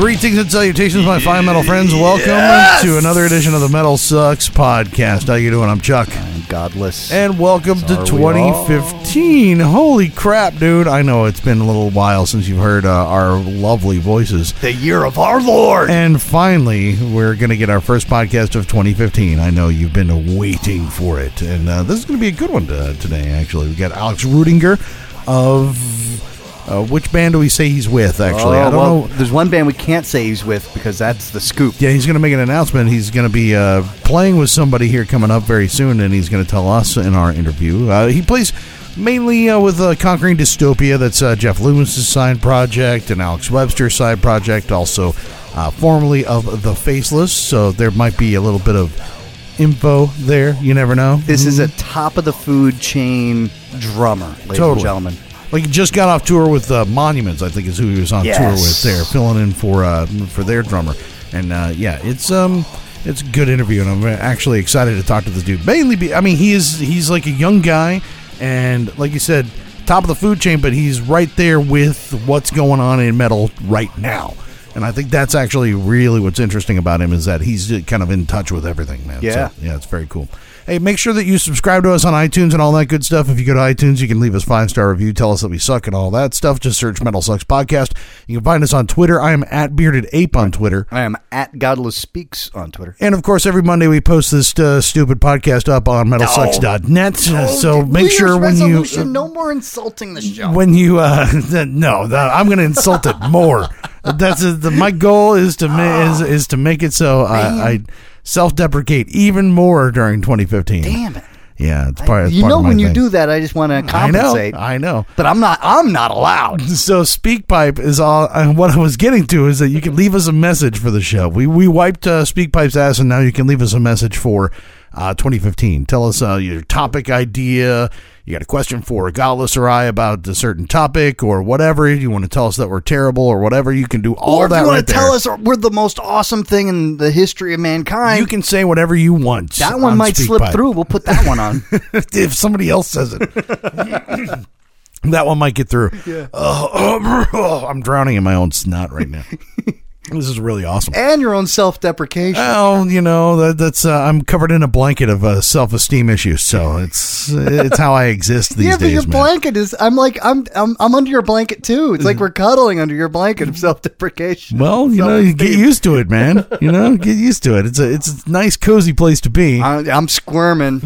Greetings and salutations, my fine metal friends. Welcome to another edition of the Metal Sucks podcast. How you doing? I'm Chuck, I'm Godless. and welcome to are we 2015. Holy crap, dude! I know it's been a little while since you've heard uh, our lovely voices, the year of our Lord. and finally, we're gonna get our first podcast of 2015. I know you've been waiting for it, and uh, this is gonna be a good one to, today. Actually, we've got Alex Rudinger of. Uh, which band do we say he's with? Actually, I don't Oh, well, know. There's one band we can't say he's with because that's the scoop. Yeah, he's going to make an announcement. He's going to be uh, playing with somebody here coming up very soon, and he's going to tell us in our interview. Uh, he plays mainly uh, with uh, Conquering Dystopia. That's uh, Jeff Loomis's side project and Alex Webster's side project, also uh, formerly of The Faceless. So there might be a little bit of info there. You never know. This is a top of the food chain drummer, ladies Totally. and gentlemen. Like he just got off tour with uh, Monuments, I think is who he was on tour with there, filling in for uh, for their drummer. And uh, yeah, it's um it's a good interview, and I'm actually excited to talk to this dude. Mainly, be, I mean, he is he's like a young guy, and like you said, top of the food chain, but he's right there with what's going on in metal right now. And I think that's actually really what's interesting about him is that he's kind of in touch with everything, man. Yeah. So, yeah, it's very cool. Hey, make sure that you subscribe to us on iTunes and all that good stuff. If you go to iTunes, you can leave us five star review, tell us that we suck and all that stuff. Just search Metal Sucks Podcast. You can find us on Twitter. I am at Bearded Ape on Twitter. I am at Godless Speaks on Twitter. And of course, every Monday we post this uh, stupid podcast up on metalsucks.net. so make sure when you resolution, no more insulting the show. when you uh no i'm gonna insult it more that's uh the, my goal is to ma- is, is to make it so I, I self-deprecate even more during 2015 Damn it! yeah it's part, it's you part know when you do that, I just want to i know compensate. i know but I'm not. I'm not allowed. so SpeakPipe is all. Uh, what I was getting to is that you can leave us a message for the show. We we wiped uh, SpeakPipe's ass, and now you can leave us a message for uh, 2015. Tell us uh, your topic idea. You got a question for Godless or I about a certain topic or whatever. You want to tell us that we're terrible or whatever. You can do all or if that you want right to tell there. us we're the most awesome thing in the history of mankind, You can say whatever you want. that one on might slip SpeakPipe. through. We'll put that one on. if somebody else says it. that one might get through. Yeah. I'm drowning in my own snot right now. This is really awesome. and your own self-deprecation. Well, you know that, that's uh, I'm covered in a blanket of uh, self-esteem issues, so it's it's how I exist these days. yeah, but your man. blanket is. I'm like I'm I'm I'm under your blanket too. It's like we're cuddling under your blanket of self-deprecation. well, you know, you get used to it, man. You know, get used to it. It's a it's a nice, cozy place to be. I, I'm squirming.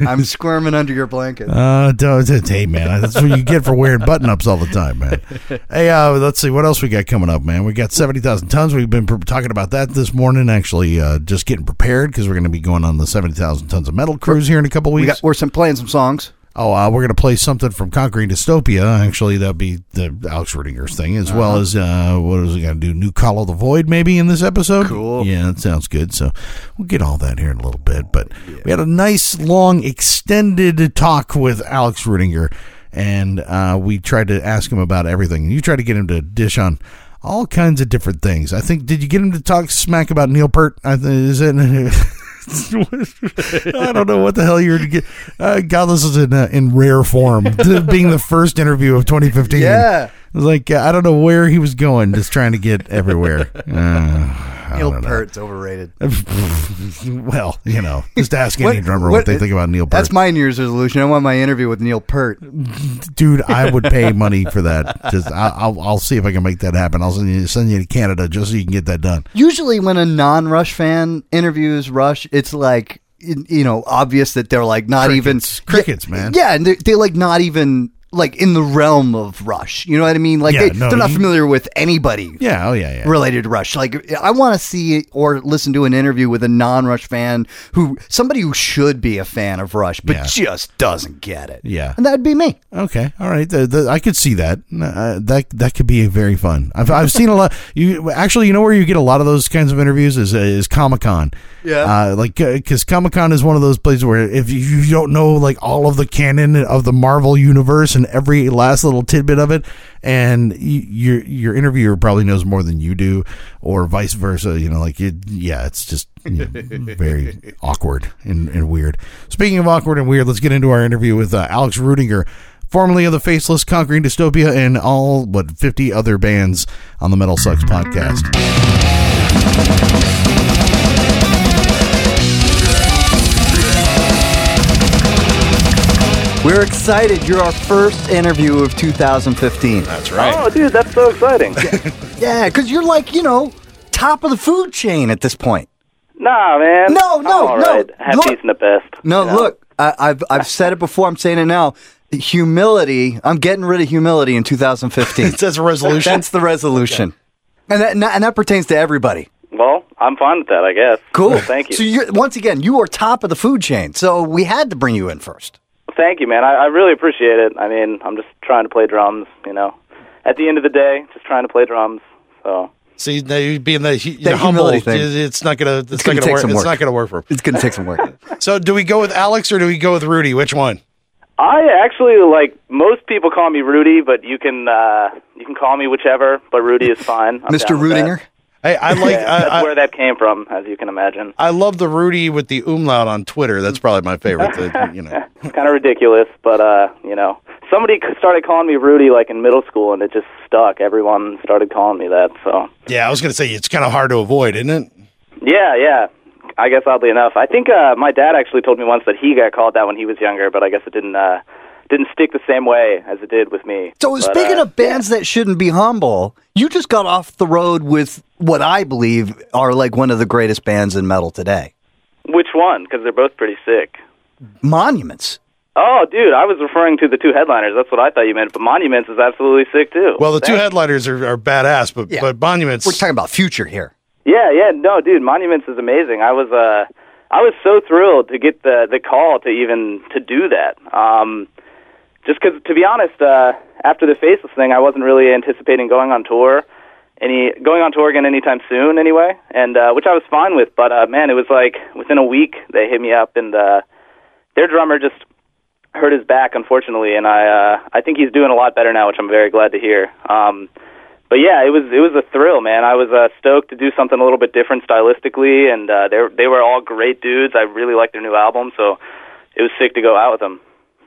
I'm squirming under your blanket. Uh, don't, hey man, that's what you get for wearing button-ups all the time, man. Hey, uh, let's see what else we got coming up, man. We got seventy thousand tons. We've been talking about that this morning. Actually, uh, just getting prepared because we're going to be going on the seventy thousand tons of metal cruise here in a couple we weeks. got we're some playing some songs. Oh, uh, we're going to play something from Conquering Dystopia. Actually, that'll be the Alex Rudinger's thing, as well Uh-huh. as uh, what is we going to do? New Call of the Void, maybe in this episode. Cool. Yeah, that sounds good. So we'll get all that here in a little bit. But we had a nice, long, extended talk with Alex Rudinger, and uh, we tried to ask him about everything. You tried to get him to dish on. All kinds of different things. I think. Did you get him to talk smack about Neil Peart? I th- is it? I don't know what the hell you're to get. Uh, God, this is in uh, in rare form, being the first interview of 2015. Yeah. it was like uh, I don't know where he was going, just trying to get everywhere. Uh, Neil know. Peart's overrated. well, you know, just ask any What- drummer what, what- they think about Neil Peart. That's my New Year's resolution. I want my interview with Neil Peart. dude. I would pay money for that. Just I, I'll I'll see if I can make that happen. I'll send you send you to Canada just so you can get that done. Usually, when a non-Rush fan interviews Rush, it's like you know obvious that they're like not Crickets. even Crickets, man. Yeah, and they're, they're like not even like in the realm of Rush. You know what I mean? Like Yeah, they, no, they're not familiar with anybody Yeah. Oh yeah. Yeah. related to Rush. Like I want to see or listen to an interview with a non-Rush fan who somebody who should be a fan of Rush but Yeah. just doesn't get it. Yeah. and that'd be me. Okay, all right. The, the, I could see that. Uh, that that could be very fun. I've I've seen a lot. You actually, you know where you get a lot of those kinds of interviews is uh, is Comic Con. Yeah. Uh, like because Comic Con is one of those places where if you, you don't know like all of the canon of the Marvel universe every last little tidbit of it, and you, your your interviewer probably knows more than you do, or vice versa. You know, like it, yeah, it's just you know, very awkward and, and weird. Speaking of awkward and weird, let's get into our interview with uh, Alex Rudinger, formerly of the Faceless, Conquering Dystopia, and all but fifty other bands on the Metal Sucks podcast. We're excited. You're our first interview of 2015. That's right. Oh, dude, that's so exciting. Yeah, because you're like you know top of the food chain at this point. nah, man. No, I'm no, all no. right. Look- Happy's in the best. No, you know? look, I, I've I've said it before. I'm saying it now. Humility. I'm getting rid of humility in 2015. That's a resolution. That's the resolution, and that and that, and that pertains to everybody. Well, I'm fine with that, I guess. Cool. Well, thank you. So you're, once again, you are top of the food chain. So we had to bring you in first. Thank you, man. I, I really appreciate it. I mean, I'm just trying to play drums, you know. At the end of the day, just trying to play drums. So, See, now you're being the, hu- That humble, thing. it's not gonna. It's, gonna take gonna work. some It's not gonna work for. Him. It's going to take some work. So, do we go with Alex or do we go with Rudy? Which one? I actually like most people call me Rudy, but you can uh you can call me whichever, but Rudy is fine. I'm Mr. down with that. Rudinger. Hey, I like. Yeah, that's I, I, where that came from, as you can imagine. I love the Rudy with the umlaut on Twitter. That's probably my favorite. the- you know. It's kind of ridiculous, but uh, you know, somebody c- started calling me Rudy like in middle school, and it just stuck. Everyone started calling me that. So Yeah, I was gonna say it's kind of hard to avoid, isn't it? yeah, yeah. I guess oddly enough, I think uh, my dad actually told me once that he got called that when he was younger, but I guess it didn't uh, didn't stick the same way as it did with me. So But, speaking uh, of bands that shouldn't be humble, you just got off the road with what I believe are like one of the greatest bands in metal today. which one? Because they're both pretty sick. Monuments. Oh, dude, I was referring to the two headliners. That's what I thought you meant. But Monuments is absolutely sick too. Well, the two headliners are, are badass, but Yeah. but monuments. We're talking about future here. Yeah, yeah, no, dude, Monuments is amazing. I was uh I was so thrilled to get the the call to even to do that. Um just cuz to be honest, uh after the Faceless thing, I wasn't really anticipating going on tour any going on tour again anytime soon anyway, and uh which I was fine with, but uh man, it was like within a week they hit me up and uh their drummer just hurt his back unfortunately and I uh I think he's doing a lot better now, which I'm very glad to hear. Um but yeah, it was it was a thrill, man. I was uh, stoked to do something a little bit different stylistically, and uh, they they were all great dudes. I really liked their new album, so it was sick to go out with them.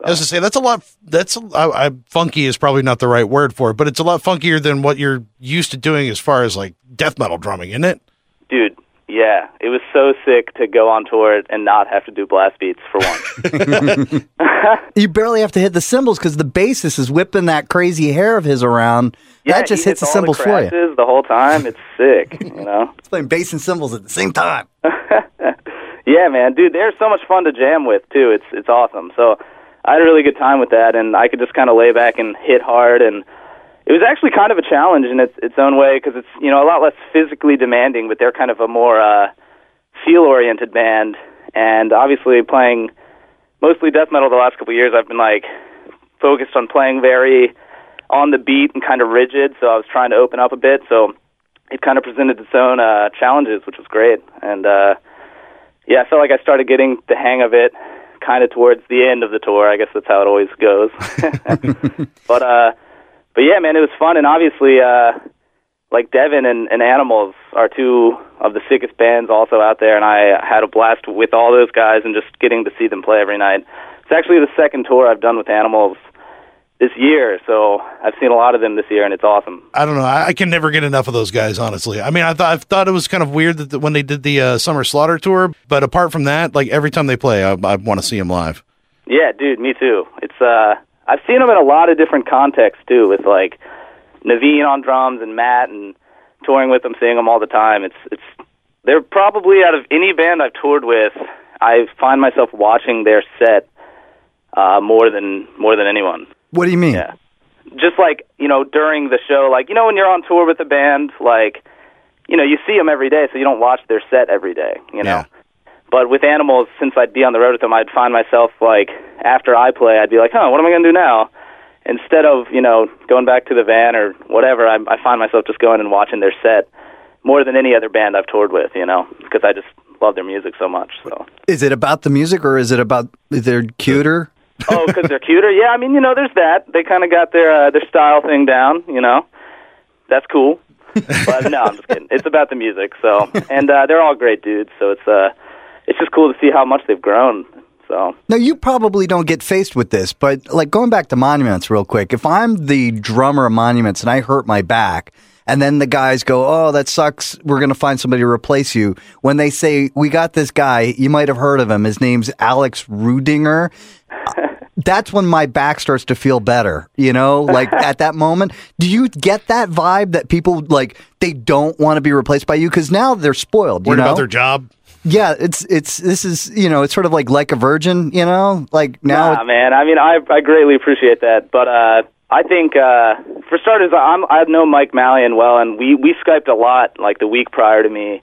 I was to say that's a lot. That's I, I, funky is probably not the right word for it, but it's a lot funkier than what you're used to doing as far as like death metal drumming, isn't it? Dude, yeah, it was so sick to go on tour and not have to do blast beats for once. You barely have to hit the cymbals because the bassist is whipping that crazy hair of his around. yeah, that just he hits the all cymbals for you. crashes The whole time, it's sick. You know. It's playing bass and cymbals at the same time. Yeah, man, dude, they're so much fun to jam with too. It's it's awesome. So I had a really good time with that, and I could just kind of lay back and hit hard, and it was actually kind of a challenge in its its own way because it's you know a lot less physically demanding, but they're kind of a more uh, feel oriented band, and obviously playing mostly death metal the last couple of years, I've been like focused on playing very on the beat and kind of rigid. So I was trying to open up a bit. So it kind of presented its own uh, challenges, which was great, and. uh yeah, I felt like I started getting the hang of it kind of towards the end of the tour. I guess that's how it always goes. but uh but yeah, man, it was fun and obviously uh like Devin and, and Animals are two of the sickest bands also out there and I had a blast with all those guys and just getting to see them play every night. It's actually the second tour I've done with Animals this year, so I've seen a lot of them this year and it's awesome. I don't know. I, I can never get enough of those guys, honestly. I mean, I thought I thought it was kind of weird that the, when they did the uh, Summer Slaughter tour, but apart from that, like every time they play, I, I want to see them live. Yeah, dude, me too. It's uh I've seen them in a lot of different contexts too, with like Navene on drums and Matt and touring with them, seeing them all the time. It's it's they're probably out of any band I've toured with, I find myself watching their set uh, more than more than anyone. What do you mean? Yeah. Just like, you know, during the show, like, you know, when you're on tour with a band, like, you know, you see them every day, so you don't watch their set every day, you know? Yeah. But with animals, since I'd be on the road with them, I'd find myself, like, after I play, I'd be like, huh, what am I going to do now? Instead of, you know, going back to the van or whatever, I, I find myself just going and watching their set more than any other band I've toured with, you know, because I just love their music so much, so. Is it about the music or is it about they're cuter? Oh, because they're cuter. Yeah, I mean, you know, there's that. They kind of got their uh, their style thing down. You know, that's cool. But no, I'm just kidding. It's about the music. So, and uh, they're all great dudes. So it's uh, it's just cool to see how much they've grown. So Now, you probably don't get faced with this, but like going back to Monuments real quick, if I'm the drummer of Monuments and I hurt my back, and then the guys go, Oh, that sucks. We're going to find somebody to replace you. When they say, We got this guy, you might have heard of him. His name's Alex Rudinger. That's when my back starts to feel better, you know, like at that moment. Do you get that vibe that people like they don't want to be replaced by you? Because now they're spoiled. You Worried know? about their job. Yeah, it's it's this is you know it's sort of like like a virgin, you know, like now. Nah, man. I mean, I I greatly appreciate that, but uh, I think uh, for starters, I'm I know Mike Malyan well, and we we skyped a lot like the week prior to me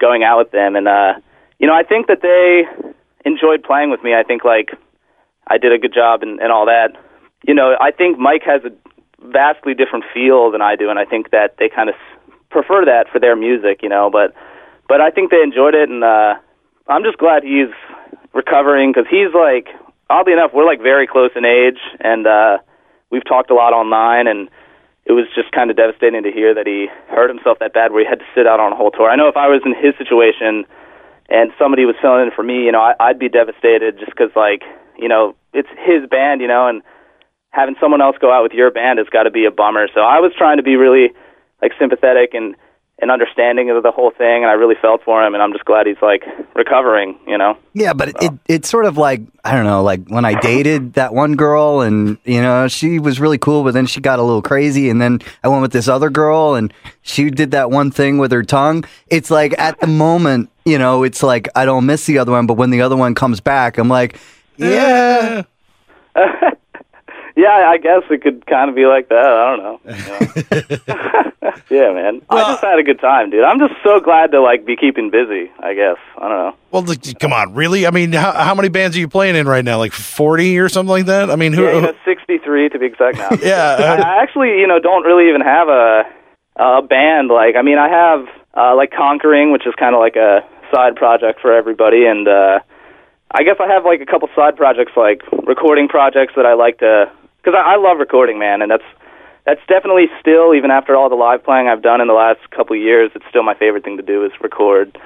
going out with them, and uh, you know, I think that they enjoyed playing with me. I think like I did a good job and, and all that. You know, I think Mike has a vastly different feel than I do, and I think that they kind of prefer that for their music. You know, but but I think they enjoyed it, and uh, I'm just glad he's recovering because he's like, oddly enough, we're like very close in age, and uh, we've talked a lot online, and it was just kind of devastating to hear that he hurt himself that bad, where he had to sit out on a whole tour. I know if I was in his situation and somebody was filling in for me, you know, I, I'd be devastated just because, like, you know, it's his band, you know, and having someone else go out with your band has got to be a bummer. So I was trying to be really like sympathetic and and understanding of the whole thing, and I really felt for him, and I'm just glad he's like recovering, you know. Yeah, but it, it's sort of like I don't know, like when I dated that one girl, and you know she was really cool, but then she got a little crazy, and then I went with this other girl, and she did that one thing with her tongue. It's like at the moment, you know, it's like I don't miss the other one, but when the other one comes back, I'm like, yeah, Yeah, I guess it could kind of be like that. I don't know. Yeah, yeah man. I just had a good time, dude. I'm just so glad to like be keeping busy. I guess I don't know. Well, come on, really? I mean, how, how many bands are you playing in right now? Like forty or something like that? I mean, who? Yeah, you know, 63 to be exact now. Yeah, I, uh, I actually, you know, don't really even have a a band. Like, I mean, I have uh, like Conquering, which is kind of like a side project for everybody, and uh, I guess I have like a couple side projects, like recording projects that I like to, because I, I love recording, man, and that's that's definitely still, even after all the live playing I've done in the last couple of years, it's still my favorite thing to do is record.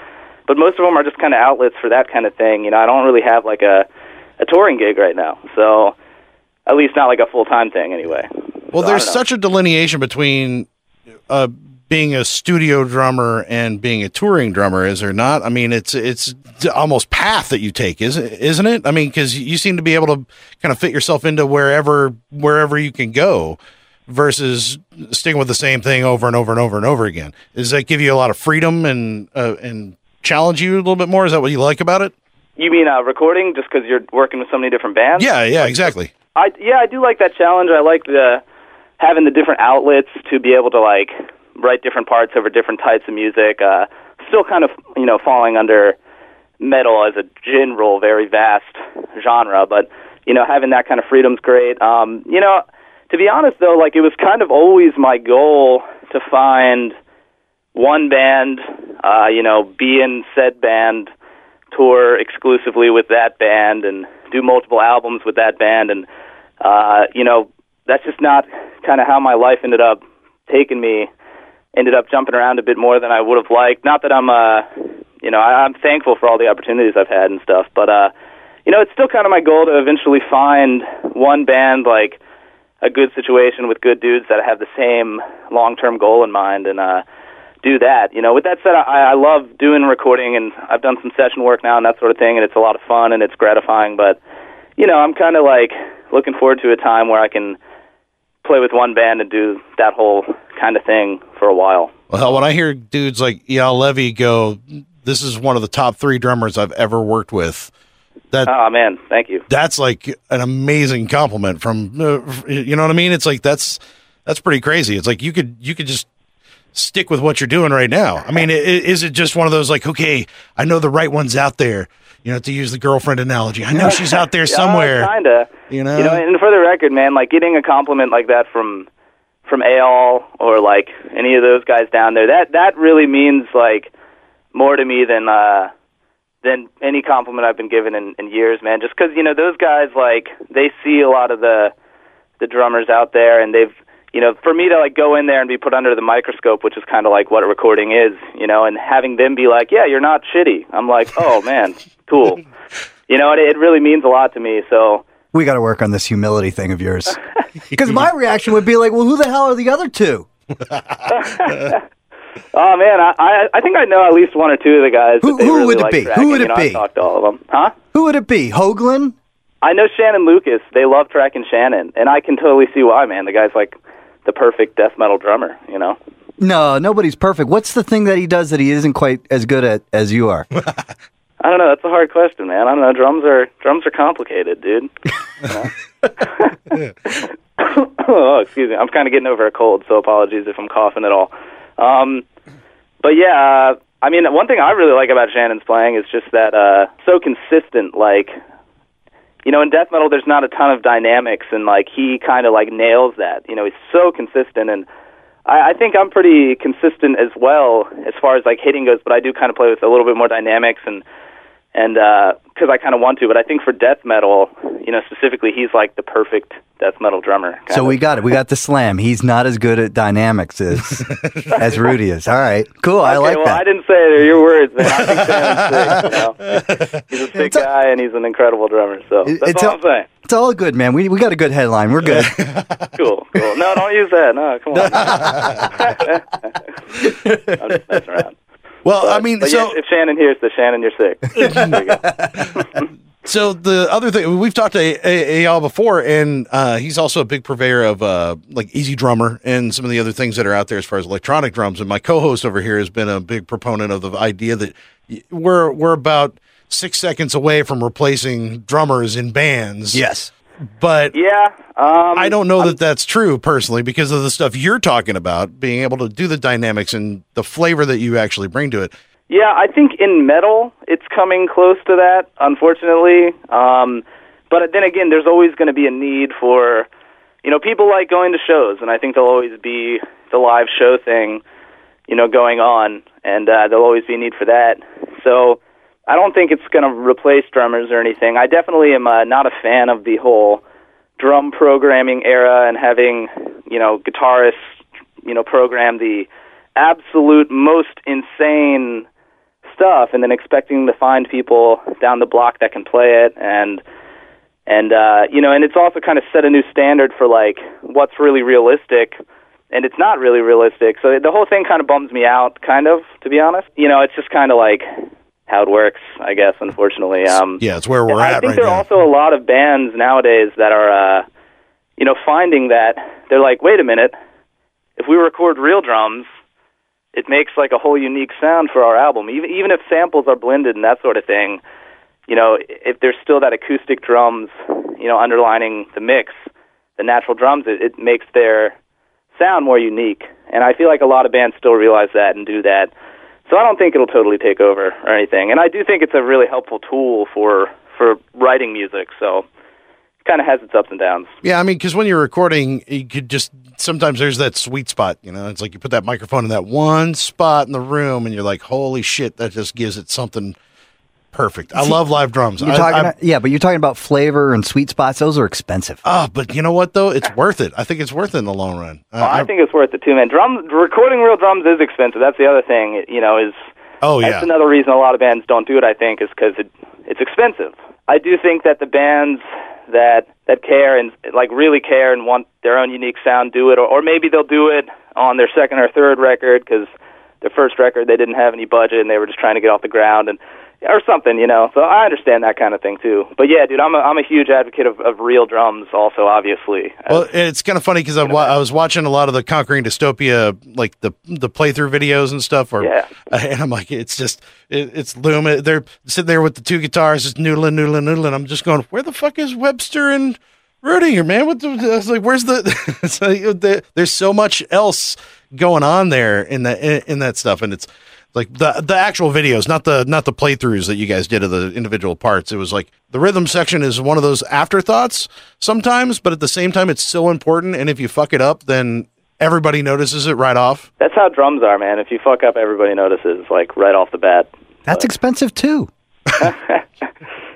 But most of them are just kind of outlets for that kind of thing. You know, I don't really have like a a touring gig right now, so at least not like a full time thing anyway. Well, So, there's such a delineation between uh, being a studio drummer and being a touring drummer, is there not? I mean, it's it's almost path that you take, isn't isn't it? I mean, because you seem to be able to kind of fit yourself into wherever wherever you can go, versus sticking with the same thing over and over and over and over again. Does that give you a lot of freedom and uh, and challenge you a little bit more? Is that what you like about it? You mean uh, recording just because you're working with so many different bands? Yeah, yeah, exactly. I yeah, I do like that challenge. I like the having the different outlets to be able to like write different parts over different types of music. Uh, still kind of you know falling under metal as a general, very vast genre, but you know having that kind of freedom's great. Um, you know, to be honest though, like it was kind of always my goal to find one band, uh, you know, be in said band, tour exclusively with that band, and do multiple albums with that band, and uh, you know, that's just not kind of how my life ended up taking me. Ended up jumping around a bit more than I would have liked. Not that I'm, uh, you know, I, I'm thankful for all the opportunities I've had and stuff, but uh, you know, it's still kind of my goal to eventually find one band like a good situation with good dudes that have the same long-term goal in mind, and uh, do that. You know, with that said, I, I love doing recording, and I've done some session work now and that sort of thing, and it's a lot of fun and it's gratifying. But you know, I'm kind of like looking forward to a time where I can play with one band and do that whole kind of thing for a while. Well, when I hear dudes like Eyal Levi go, this is one of the top three drummers I've ever worked with. That Oh man, thank you. that's like an amazing compliment from uh, you know what I mean? It's like that's that's pretty crazy. It's like you could you could just stick with what you're doing right now. I mean, is it just one of those like okay, I know the right one's out there. You know, to use the girlfriend analogy, I know she's out there somewhere. kinda. You know? You know, and for the record, man, like getting a compliment like that from from Al or like any of those guys down there, that that really means like more to me than uh than any compliment I've been given in, in years, man. Just because you know those guys, like they see a lot of the the drummers out there, and they've you know for me to like go in there and be put under the microscope, which is kind of like what a recording is, you know, and having them be like, yeah, you're not shitty. I'm like, oh man, cool. You know, it, it really means a lot to me. So We got to work on this humility thing of yours. Because my reaction would be like, well, who the hell are the other two? Oh man, I, I I think I know at least one or two of the guys. Who- who really would it like be? Who tracking. would you it know, be? I've talked to all of them, huh? Who would it be? Hoglan? I know Shannon Lucas. They love tracking Shannon, and I can totally see why. Man, the guy's like the perfect death metal drummer. You know. No, nobody's perfect. What's the thing that he does that he isn't quite as good at as you are? I don't know. That's a hard question, man. I don't know. Drums are drums are complicated, dude. Oh, excuse me. I'm kind of getting over a cold, so apologies if I'm coughing at all. Um, but yeah, uh, I mean, one thing I really like about Shannon's playing is just that uh, so consistent. Like, you know, in death metal, there's not a ton of dynamics, and like he kind of like nails that. You know, he's so consistent, and I, I think I'm pretty consistent as well as far as like hitting goes. But I do kind of play with a little bit more dynamics and and uh, because I kind of want to. But I think for death metal, you know, specifically, he's like the perfect death metal drummer. So of. we got it. We got the slam. He's not as good at dynamics as as Rudy is. All right, cool. I like well, I didn't say it. They're your words, man. I think Shannon's sick. You know? He's a sick It's a- guy, and he's an incredible drummer. So that's it's all a- I'm saying. It's all good, man. We we got a good headline. We're good. Cool, cool. No, don't use that. No, come on. I'm just messing around. Well, I mean, so yeah, if Shannon hears this, Shannon, you're sick. There you go. So the other thing we've talked to Eyal before, and uh, he's also a big purveyor of uh, like EZdrummer and some of the other things that are out there as far as electronic drums. And my co-host over here has been a big proponent of the idea that we're we're about six seconds away from replacing drummers in bands. yes. But Yeah. Um, I don't know that that's true personally because of the stuff you're talking about, being able to do the dynamics and the flavor that you actually bring to it. Yeah, I think in metal it's coming close to that, unfortunately. Um, but then again, there's always going to be a need for, you know, people like going to shows, and I think there'll always be the live show thing, you know, going on, and uh, there'll always be a need for that. So I don't think it's going to replace drummers or anything. I definitely am uh, not a fan of the whole drum programming era and having, you know, guitarists, you know, program the absolute most insane stuff and then expecting to find people down the block that can play it and and uh you know and it's also kind of set a new standard for like what's really realistic and it's not really realistic so the whole thing kind of bums me out kind of to be honest you know it's just kind of like how it works i guess unfortunately um Yeah, it's where we're at. I think right there now. are also a lot of bands nowadays that are, uh, you know, finding that they're like, wait a minute, if we record real drums, it makes like a whole unique sound for our album. Even even if samples are blended and that sort of thing, you know, if there's still that acoustic drums, you know, underlining the mix, the natural drums, it, it makes their sound more unique. And I feel like a lot of bands still realize that and do that. So I don't think it'll totally take over or anything. And I do think it's a really helpful tool for for writing music. So it kind of has its ups and downs. Yeah, I mean, because when you're recording, you could just sometimes there's that sweet spot. You know, it's like you put that microphone in that one spot in the room, and you're like, "Holy shit!" That just gives it something perfect. I love live drums. You're I- talking, I- yeah, but you're talking about flavor and sweet spots. Those are expensive. Ah, but you know what though? It's worth it. I think it's worth it in the long run. Uh, Well, I I- think it's worth it too, man. Drum recording real drums is expensive. That's the other thing. You know, is oh yeah. that's another reason a lot of bands don't do it. I think is because it it's expensive. I do think that the bands that that care and like really care and want their own unique sound do it, or, or maybe they'll do it on their second or third record because their first record they didn't have any budget and they were just trying to get off the ground and or something, you know. So I understand that kind of thing too. But yeah, dude, I'm a I'm a huge advocate of, of real drums. Also, obviously. Well, it's kind of funny because I, wa- I was watching a lot of the Conquering Dystopia, like the the playthrough videos and stuff. Or, Yeah. And I'm like, it's just, it, it's Loom. They're sitting there with the two guitars, just noodling, noodling, noodling. I'm just going, where the fuck is Webster and Rudy Rudiger, man? What the? I was like, where's the? it's like, the there's so much else going on there in that in, in that stuff, and it's like the the actual videos, not the not the playthroughs that you guys did of the individual parts. It was like the rhythm section is one of those afterthoughts sometimes, but at the same time, it's so important. And if you fuck it up, then everybody notices it right off. That's how drums are, man. If you fuck up, everybody notices, like right off the bat. That's expensive too.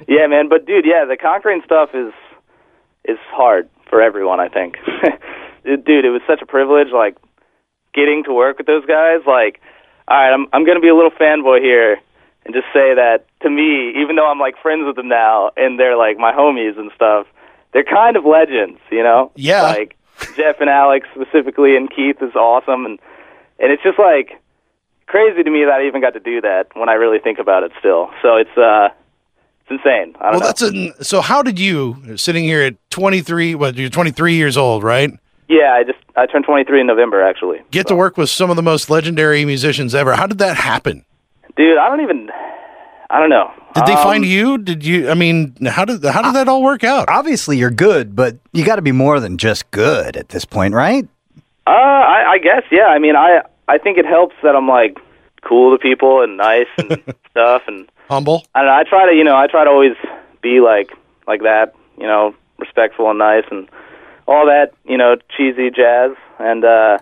Yeah, man. But dude, yeah, the conquering stuff is is hard for everyone. I think, dude, it was such a privilege, like getting to work with those guys. Like, all right, I'm I'm gonna be a little fanboy here and just say that to me, even though I'm like friends with them now and they're like my homies and stuff, they're kind of legends, you know? Yeah. Like Jeff and Alex specifically, and Keith is awesome, and and it's just like crazy to me that I even got to do that when I really think about it. Still, so it's uh. It's insane. I don't Well, know. that's a, so. How did you sitting here at 23? What you're 23 years old, right? Yeah, I just I turned 23 in November actually. Get to work with some of the most legendary musicians ever. How did that happen? Dude, I don't even I don't know. Did they Um, find you? Did you? I mean, how did how did that all work out? Obviously, you're good, but you got to be more than just good at this point, right? Uh I, I guess yeah. I mean, I I think it helps that I'm like cool to people and nice and stuff and Humble. I don't know, I try to, you know, I try to always be like like that, you know, respectful and nice and all that, you know, cheesy jazz. And uh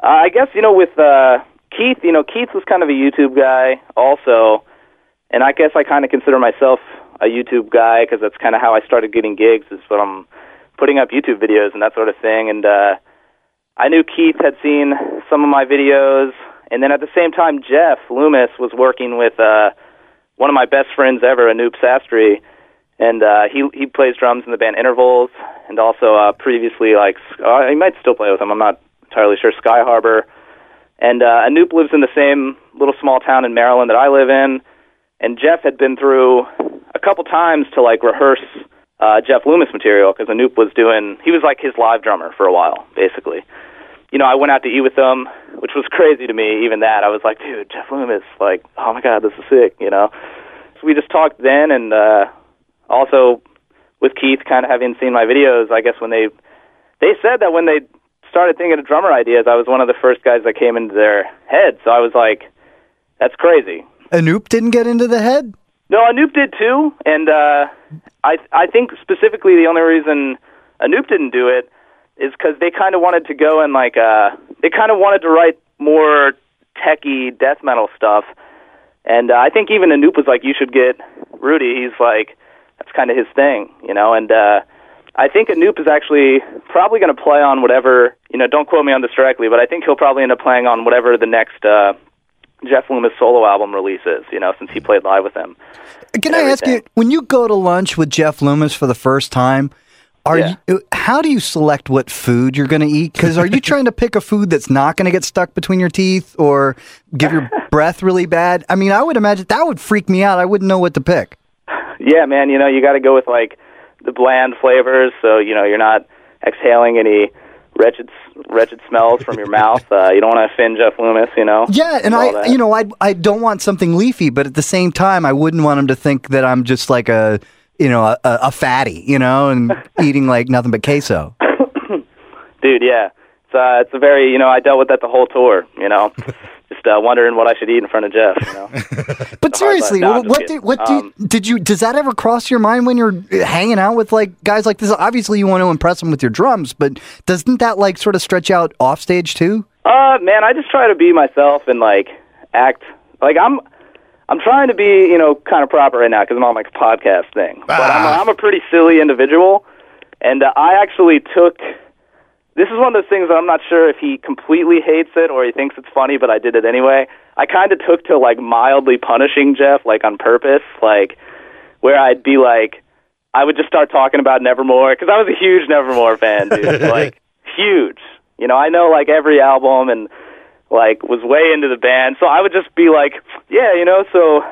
I guess, you know, with uh Keith, you know, Keith was kind of a YouTube guy also, and I guess I kind of consider myself a YouTube guy because that's kind of how I started getting gigs is from putting up YouTube videos and that sort of thing. And uh I knew Keith had seen some of my videos, and then at the same time, Jeff Loomis was working with uh one of my best friends ever, Anup Sastry, and uh, he he plays drums in the band Intervals, and also uh, previously like uh, he might still play with him. I'm not entirely sure. Sky Harbor, and uh, Anup lives in the same little small town in Maryland that I live in, and Jeff had been through a couple times to like rehearse uh, Jeff Loomis material because Anup was doing he was like his live drummer for a while, basically. You know, I went out to eat with them, which was crazy to me. Even that, I was like, dude, Jeff Loomis, like, oh my god, this is sick. You know, so we just talked then, and uh, also with Keith, kind of having seen my videos, I guess when they they said that when they started thinking of drummer ideas, I was one of the first guys that came into their head. So I was like, that's crazy. Anup didn't get into the head. No, Anup did too, and uh, I I think specifically the only reason Anup didn't do it is because they kind of wanted to go and like uh, they kind of wanted to write more techie death metal stuff, and uh, I think even Anup was like, you should get Rudy. He's like, that's kind of his thing, you know, and. uh I think Anup is actually probably going to play on whatever, you know, don't quote me on this directly, but I think he'll probably end up playing on whatever the next uh, Jeff Loomis solo album releases, you know, since he played live with him. Can I ask you, when you go to lunch with Jeff Loomis for the first time, are Yeah. you? How do you select what food you're going to eat? Because are you trying to pick a food that's not going to get stuck between your teeth or give your breath really bad? I mean, I would imagine that would freak me out. I wouldn't know what to pick. Yeah, man, you know, you got to go with like the bland flavors, so you know you're not exhaling any wretched wretched smells from your mouth. Uh, you don't want to offend Jeff Loomis, you know. Yeah, and I, that. you know, I I don't want something leafy, but at the same time, I wouldn't want him to think that I'm just like a, you know, a, a fatty, you know, and eating like nothing but queso. dude, yeah, it's uh, it's a very you know I dealt with that the whole tour, you know, just uh, wondering what I should eat in front of Jeff, you know. But It's a hard seriously. No, what just did kidding. what do Um, did you does that ever cross your mind when you're hanging out with like guys like this? Obviously, you want to impress them with your drums, but doesn't that like sort of stretch out off stage too? Uh, man, I just try to be myself and like act like I'm. I'm trying to be, you know, kind of proper right now because I'm on like a podcast thing. But I'm, a, I'm a pretty silly individual, and uh, I actually took. This is one of those things that I'm not sure if he completely hates it or he thinks it's funny, but I did it anyway. I kind of took to like mildly punishing Jeff, like on purpose, like where I'd be like, I would just start talking about Nevermore because I was a huge Nevermore fan, dude. like huge. You know, I know like every album and like was way into the band. So I would just be like, yeah, you know, so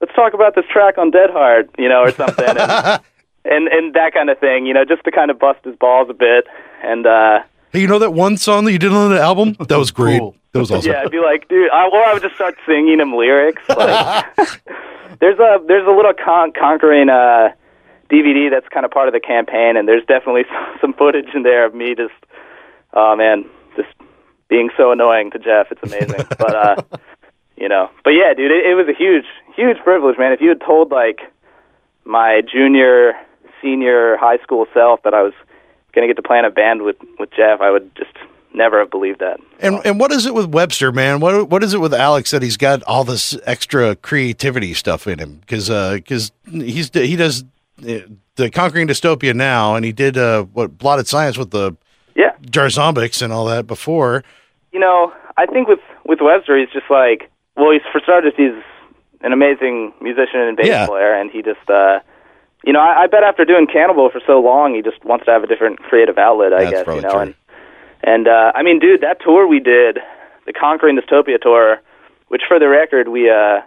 let's talk about this track on Dead Heart, you know, or something, and, and and that kind of thing, you know, just to kind of bust his balls a bit, and uh, Hey, you know that one song that you did on the album? That was great. Cool. That was awesome. yeah, I'd be like, dude, I, or I would just start singing him lyrics. Like, there's a there's a little con- conquering uh, DVD that's kind of part of the campaign, and there's definitely some some footage in there of me just, oh man, just being so annoying to Jeff. It's amazing, but uh, you know, but yeah, dude, it, it was a huge huge privilege, man. If you had told like my junior, senior high school self that I was going to get to play in a band with with Jeff, I would just never have believed that. And and what is it with Webster, man? What what is it with Alex that he's got all this extra creativity stuff in him? Because because he's he does uh, the Conquering Dystopia now, and he did uh, what Blotted Science with the Yeah, Jarzombeks and all that before. you know, I think with with Webster, he's just like, well, he's for starters, he's an amazing musician and bass Yeah. player, and he just, uh, you know, I, I bet after doing Cannibal for so long, he just wants to have a different creative outlet, I That's guess, you know, true. and and uh, I mean, dude, that tour we did, the Conquering Dystopia tour, which for the record, we uh,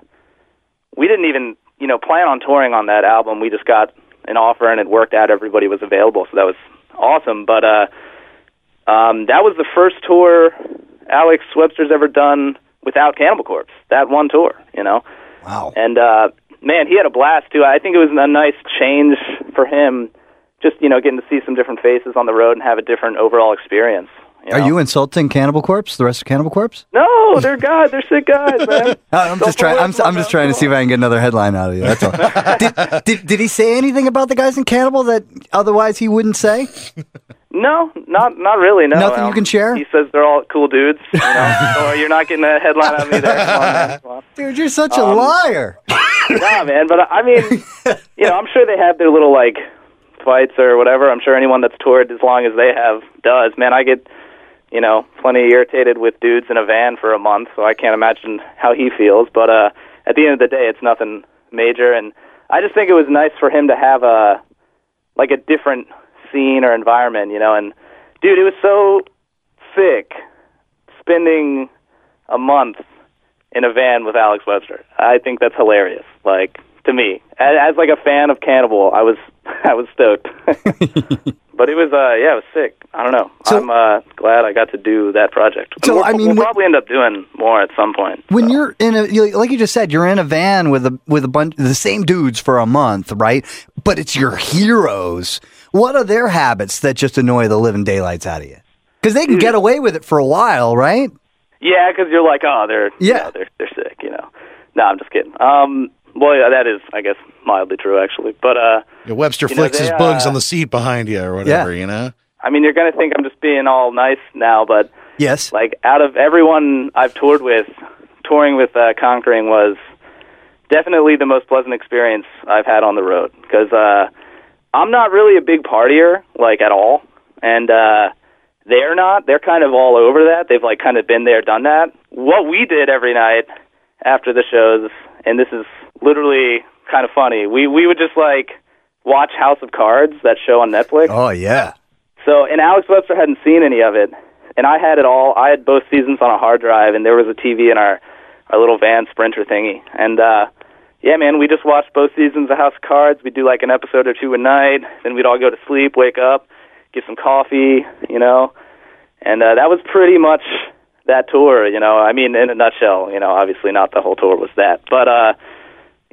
we didn't even, you know, plan on touring on that album. We just got an offer and it worked out. Everybody was available, so that was awesome. But uh, um, that was the first tour Alex Webster's ever done without Cannibal Corpse. That one tour, you know. Wow. And uh, man, he had a blast too. I think it was a nice change for him, just you know, getting to see some different faces on the road and have a different overall experience. You Are you insulting Cannibal Corpse? The rest of Cannibal Corpse? No, they're guys. They're sick guys, man. I'm just trying. I'm, I'm just trying to see if I can get another headline out of you. That's all. did, did, did he say anything about the guys in Cannibal that otherwise he wouldn't say? No, not not really. No, Nothing you Um, can share? He says they're all cool dudes. You know, so you're not getting a headline out of me there. Come on, man. Come on. Dude, you're such Um, a liar. nah, man. But I mean, you know, I'm sure they have their little like fights or whatever. I'm sure anyone that's toured as long as they have does. Man, I get you know plenty irritated with dudes in a van for a month, so I can't imagine how he feels. But uh, at the end of the day, it's nothing major, and I just think it was nice for him to have a like a different scene or environment, you know. And dude, it was so sick spending a month in a van with Alex Webster. I think that's hilarious. Like to me, as, as like a fan of Cannibal, I was I was stoked. but it was uh yeah, it was sick. I don't know. So- I'm uh glad I got to do that project. And So, I mean, we'll when- probably end up doing more at some point. When so. you're in a, like you just said, you're in a van with a with a bunch the same dudes for a month, right? But it's your heroes. What are their habits that just annoy the living daylights out of you? Because they can get away with it for a while, right? Yeah, because you're like, oh, they're you Yeah. know, they're they're sick, you know. No, I'm just kidding. Um, well, yeah, that is, I guess, mildly true actually. But uh, Yeah, Webster You know, flicks his bugs uh, on the seat behind you or whatever, you know? I mean, you're gonna think I'm just being all nice now, but Yes. like out of everyone I've toured with, touring with uh, Conquering was definitely the most pleasant experience I've had on the road because uh, I'm not really a big partier like at all, and uh, they're not. They're kind of all over that. They've like kind of been there, done that. What we did every night after the shows, and this is literally kind of funny. We we would just like watch House of Cards, that show on Netflix. Oh yeah. So, and Alex Webster hadn't seen any of it, and I had it all. I had both seasons on a hard drive, and there was a TV in our our little van Sprinter thingy. And uh, yeah, man, we just watched both seasons of House of Cards. We'd do like an episode or two a night, then we'd all go to sleep, wake up, get some coffee, you know, and uh, that was pretty much that tour. You know, I mean, in a nutshell. You know, obviously not the whole tour was that, but. uh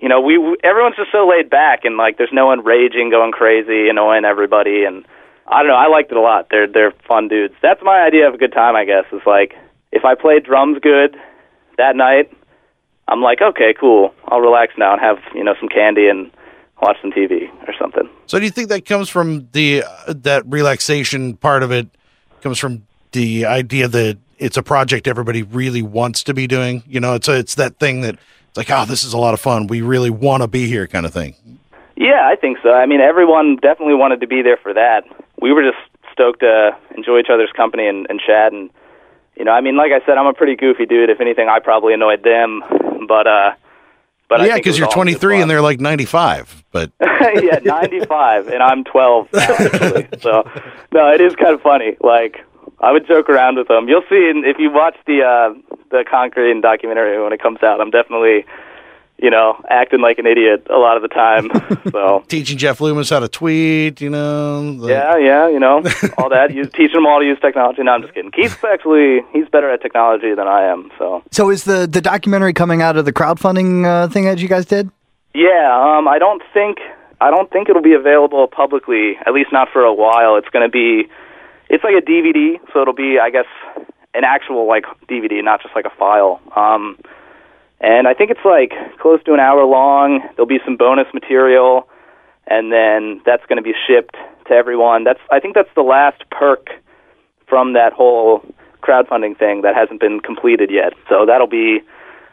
you know, we, we everyone's just so laid back and like there's no one raging, going crazy, annoying everybody, and I don't know. I liked it a lot. They're they're fun dudes. That's my idea of a good time. I guess is like if I play drums good that night, I'm like, okay, cool. I'll relax now and have you know some candy and watch some TV or something. So do you think that comes from the uh, that relaxation part of it comes from the idea that it's a project everybody really wants to be doing? You know, it's a, it's that thing that it's like, oh, this is a lot of fun. We really want to be here, kind of thing. Yeah, I think so. I mean, everyone definitely wanted to be there for that. We were just stoked to enjoy each other's company and, and chat. And you know, I mean, like I said, I'm a pretty goofy dude. If anything, I probably annoyed them. But uh, but I yeah, because you're 23 and they're like 95. But yeah, 95, and I'm 12 now, actually. So, no, it is kind of funny. Like, I would joke around with them. You'll see in, if you watch the uh, the Conquering documentary when it comes out. I'm definitely, you know, acting like an idiot a lot of the time. so Teaching Jeff Loomis how to tweet, you know. the- yeah, yeah, you know, all that. You teach them all to use technology. No, I'm just kidding. Keith's actually he's better at technology than I am. So So is the the documentary coming out of the crowdfunding uh, thing that you guys did? yeah, um, I don't think I don't think it'll be available publicly. At least not for a while. It's going to be it's like a DVD, so it'll be I guess an actual like DVD, not just like a file. Um, and I think it's like close to an hour long. There'll be some bonus material, and then that's going to be shipped to everyone. That's I think that's the last perk from that whole crowdfunding thing that hasn't been completed yet. So that'll be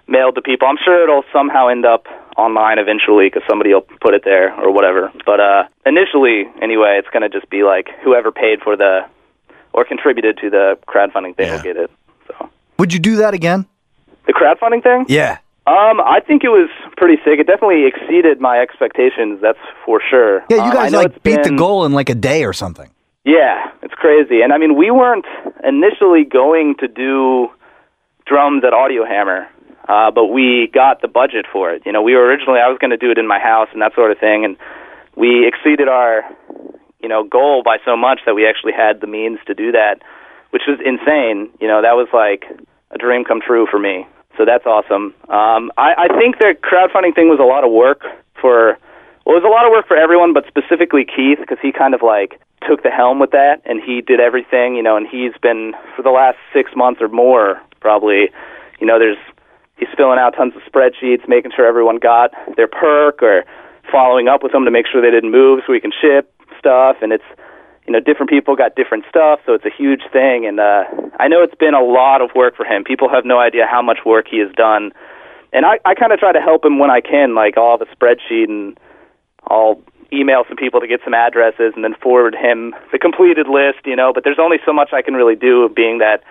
mailed to people. I'm sure it'll somehow end up online eventually because somebody will put it there or whatever. But uh, initially, anyway, it's going to just be like whoever paid for the or contributed to the crowdfunding thing Yeah. will get it. So Would you do that again? The crowdfunding thing. Yeah. Um, I think it was pretty sick. It definitely exceeded my expectations. That's for sure. Yeah, you Um, guys know like beat the goal in like a day or something. Yeah, it's crazy. And I mean, we weren't initially going to do drums at Audio Hammer, uh, but we got the budget for it. You know, we were originally I was going to do it in my house and that sort of thing, and we exceeded our you know goal by so much that we actually had the means to do that, which was insane. You know, that was like a dream come true for me. So that's awesome. Um, I, I think the crowdfunding thing was a lot of work for well, it was a lot of work for everyone, but specifically Keith because he kind of like took the helm with that and he did everything, you know, and he's been for the last six months or more probably, you know, there's he's filling out tons of spreadsheets, making sure everyone got their perk or following up with them to make sure they didn't move so we can ship stuff and it's you know, different people got different stuff, so it's a huge thing and uh I know it's been a lot of work for him. People have no idea how much work he has done. And I, I kind of try to help him when I can, like I'll have a spreadsheet and I'll email some people to get some addresses and then forward him the completed list, you know, but there's only so much I can really do being that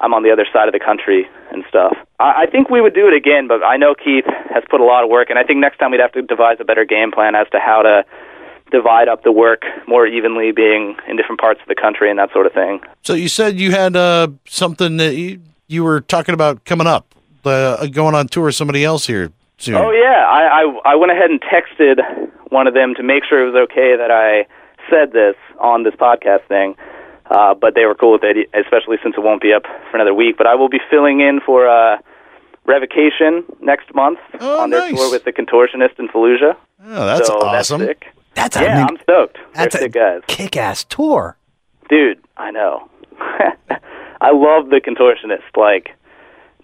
I'm on the other side of the country and stuff. I, I think we would do it again, but I know Keith has put a lot of work and I think next time we'd have to devise a better game plan as to how to divide up the work more evenly being in different parts of the country and that sort of thing. So you said you had uh, something that you, you were talking about coming up, uh, going on tour with somebody else here soon. Oh yeah, I, I I went ahead and texted one of them to make sure it was okay that I said this on this podcast thing. Uh, but they were cool with it, especially since it won't be up for another week. But I will be filling in for uh, Revocation next month Oh, on their nice. tour with the Contortionist in Fallujah. Oh, that's so awesome. That's sick. That's Yeah, I'm stoked. that's They're a guys. kick-ass tour. Dude, I know. I love the Contortionist. Like,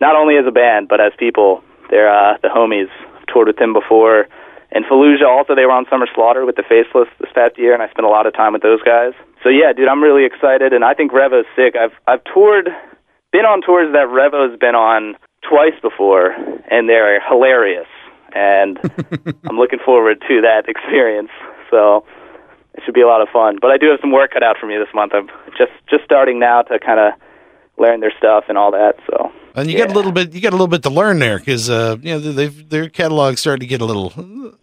not only as a band, but as people. They're uh, the homies. I've toured with them before. And Fallujah, also, they were on Summer Slaughter with the Faceless this past year, and I spent a lot of time with those guys. So yeah, dude, I'm really excited, and I think Revo's sick. I've I've toured, been on tours that Revo's been on twice before, and they're hilarious. And I'm looking forward to that experience. So it should be a lot of fun. But I do have some work cut out for me this month. I'm just just starting now to kind of learn their stuff and all that. So And you got Yeah. a little bit, you got a little bit to learn there because, uh, you know, they've their catalog's starting to get a little,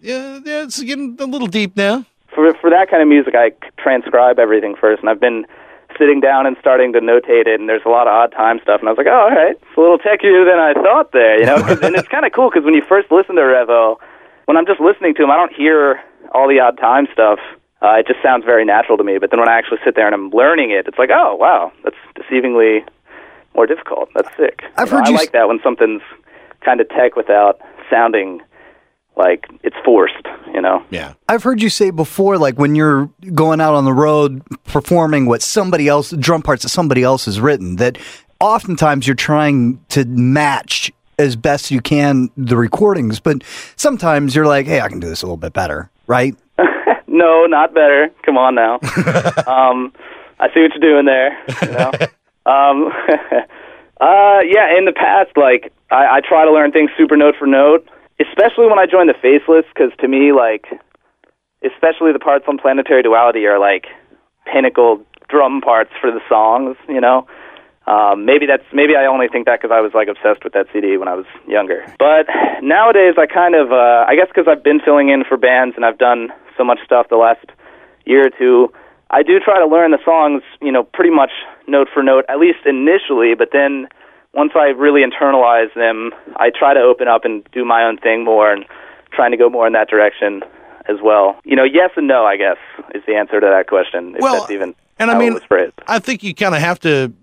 yeah, yeah, it's getting a little deep now. for for that kind of music, I transcribe everything first, and I've been sitting down and starting to notate it. And there's a lot of odd time stuff, and I was like, oh, all right, it's a little techier than I thought there, you know. and it's kind of cool because when you first listen to Revo, when I'm just listening to him, I don't hear all the odd time stuff. Uh, it just sounds very natural to me. But then when I actually sit there and I'm learning it, it's like, oh, wow, that's deceivingly more difficult. That's sick. I've You know, heard I you s- like that when something's kind of tech without sounding like it's forced, you know. Yeah. I've heard you say before, like when you're going out on the road performing what somebody else, drum parts that somebody else has written, that oftentimes you're trying to match as best you can the recordings, but sometimes you're like, hey, I can do this a little bit better, right? No, not better. Come on now. um, I see what you're doing there. You know? um, uh, yeah, in the past, like I, I try to learn things super note for note, especially when I join the Faceless, because to me, like, especially the parts on Planetary Duality are like pinnacle drum parts for the songs. You know, um, maybe that's maybe I only think that because I was like obsessed with that CD when I was younger. But nowadays, I kind of uh, I guess because I've been filling in for bands and I've done so much stuff the last year or two. I do try to learn the songs, you know, pretty much note for note, at least initially. But then once I really internalize them, I try to open up and do my own thing more and trying to go more in that direction as well. You know, yes and no, I guess, is the answer to that question. If Well, that's even and I mean. I think you kind of have to.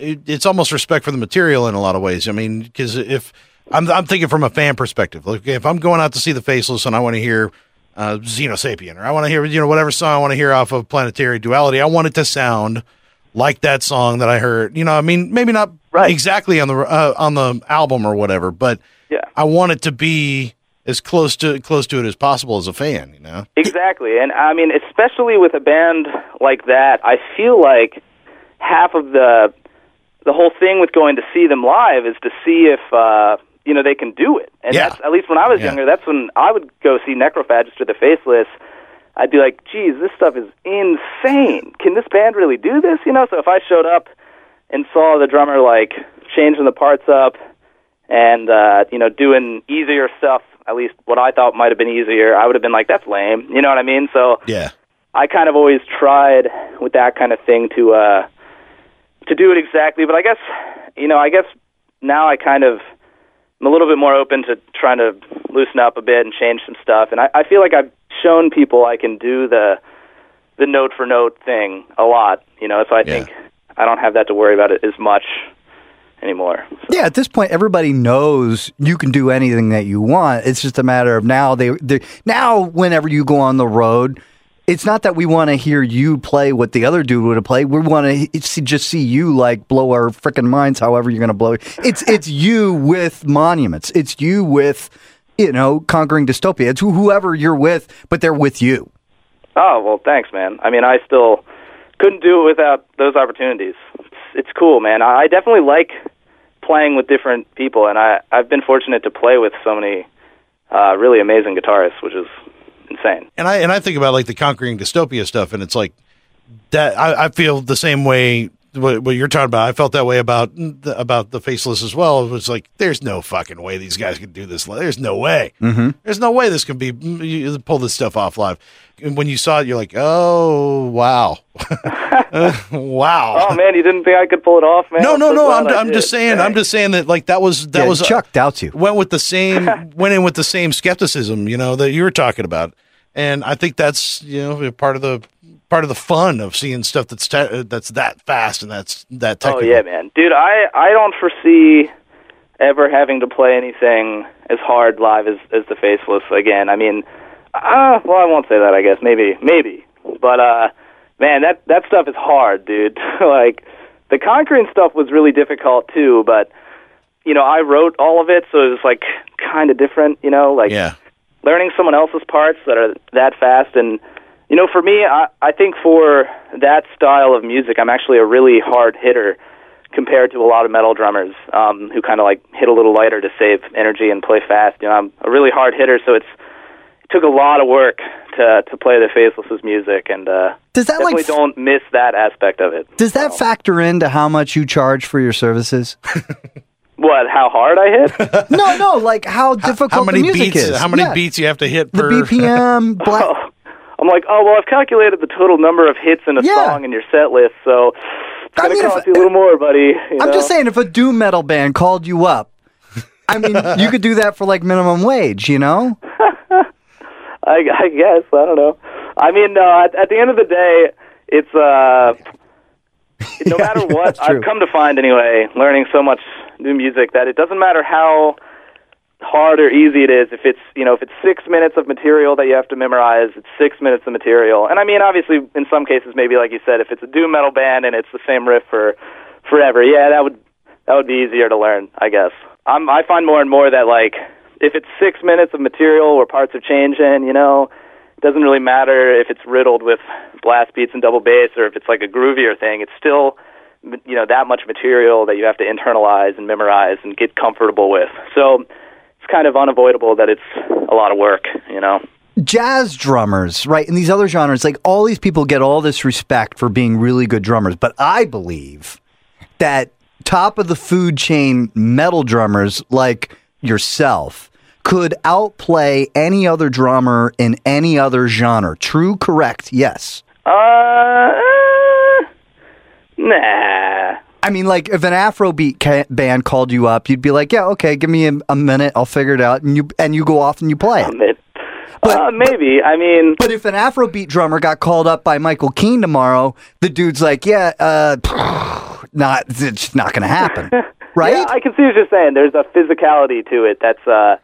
It, it's almost respect for the material in a lot of ways. I mean, because if I'm, I'm thinking from a fan perspective, like if I'm going out to see the Faceless and I want to hear uh, Xenosapien or I want to hear you know whatever song I want to hear off of Planetary Duality, I want it to sound like that song that I heard. You know, I mean, maybe not Right. exactly on the uh, on the album or whatever, but Yeah. I want it to be as close to close to it as possible as a fan. You know, Exactly. And I mean, especially with a band like that, I feel like half of the the whole thing with going to see them live is to see if uh you know they can do it. And Yeah. that's at least when I was Yeah. younger, that's when I would go see Necrophagist or the Faceless. I'd be like, "Geez, this stuff is insane. Can this band really do this?" You know, so if I showed up and saw the drummer like changing the parts up and uh, you know doing easier stuff, at least what I thought might have been easier, I would have been like, "That's lame." You know what I mean? So yeah, I kind of always tried with that kind of thing to uh, to do it exactly. But I guess you know, I guess now I kind of I'm a little bit more open to trying to loosen up a bit and change some stuff. And I, I feel like I've shown people I can do the the note for note thing a lot. You know, so I Yeah. think I don't have that to worry about it as much anymore. So. Yeah, at this point, everybody knows you can do anything that you want. It's just a matter of now. They, they now, whenever you go on the road, it's not that we want to hear you play what the other dude would have played. We want to just see you like blow our freaking minds. However, you're going to blow. It's it's you with monuments. It's you with you know conquering dystopia. It's who- whoever you're with, but they're with you. Oh well, thanks, man. I mean, I still couldn't do it without those opportunities. It's, it's cool, man. I I definitely like playing with different people, and I I've been fortunate to play with so many uh, really amazing guitarists, which is insane. and I and I think about like the conquering dystopia stuff, and it's like that. I, I feel the same way. What, what you're talking about, I felt that way about the, about the faceless as well. It was like, there's no fucking way these guys can do this. There's no way. Mm-hmm. There's no way this can be you pull this stuff off live. And when you saw it, you're like, oh wow, wow. Oh man, you didn't think I could pull it off, man? no, no, so no. I'm, I I'm just did. saying. I'm just saying that like that was that Yeah, was Chuck doubts you. went with the same went in with the same skepticism you know that you were talking about and i think that's you know part of the part of the fun of seeing stuff that's te- that's that fast and that's that technical. Oh yeah, man, dude. I I don't foresee ever having to play anything as hard live as as the Faceless again. I mean, uh, well, I won't say that. I guess maybe maybe, but uh, man, that that stuff is hard, dude. like the conquering stuff was really difficult too, but you know, I wrote all of it, so it was like kind of different. You know, like yeah learning someone else's parts that are that fast and you know for me I, I think for that style of music i'm actually a really hard hitter compared to a lot of metal drummers um who kind of like hit a little lighter to save energy and play fast you know i'm a really hard hitter so it's it took a lot of work to to play the faceless's music and uh Does that definitely like don't miss that aspect of it does that factor into how much you charge for your services? what how hard i hit no, no, like how difficult how many the music beats is. how many Yeah. beats you have to hit The per BPM, black. Oh, I'm like, oh well, I've calculated the total number of hits in a Yeah. song in your set list, so it's I gonna mean, if- cost you a little more, buddy. you I'm know? just saying, if a doom metal band called you up, I mean, you could do that for like minimum wage, you know? I, I guess I don't know. I mean, no. At, at the end of the day, it's uh, no Yeah, matter what. I've come to find anyway, learning so much new music that it doesn't matter how hard or easy it is. If it's you know if it's six minutes of material that you have to memorize, it's six minutes of material. And I mean, obviously, in some cases, maybe like you said, if it's a doom metal band and it's the same riff for forever, yeah, that would that would be easier to learn, I guess. I'm, I find more and more that like if it's six minutes of material where parts are changing, you know, it doesn't really matter if it's riddled with blast beats and double bass or if it's like a groovier thing. It's still you know that much material that you have to internalize and memorize and get comfortable with. So kind of unavoidable that it's a lot of work, you know. Jazz drummers, right? In these other genres, like all these people get all this respect for being really good drummers. But I believe that top of the food chain metal drummers like yourself could outplay any other drummer in any other genre. True, correct, yes. Uh, nah. I mean, like if an Afrobeat ca- band called you up, you'd be like, "Yeah, okay, give me a, a minute, I'll figure it out," and you and you go off and you play it. It- uh, maybe. I mean, But if an Afrobeat drummer got called up by Michael Keene tomorrow, the dude's like, "Yeah, uh, not it's not going to happen." Right? Yeah, I can see what you're saying. There's a physicality to it that's uh,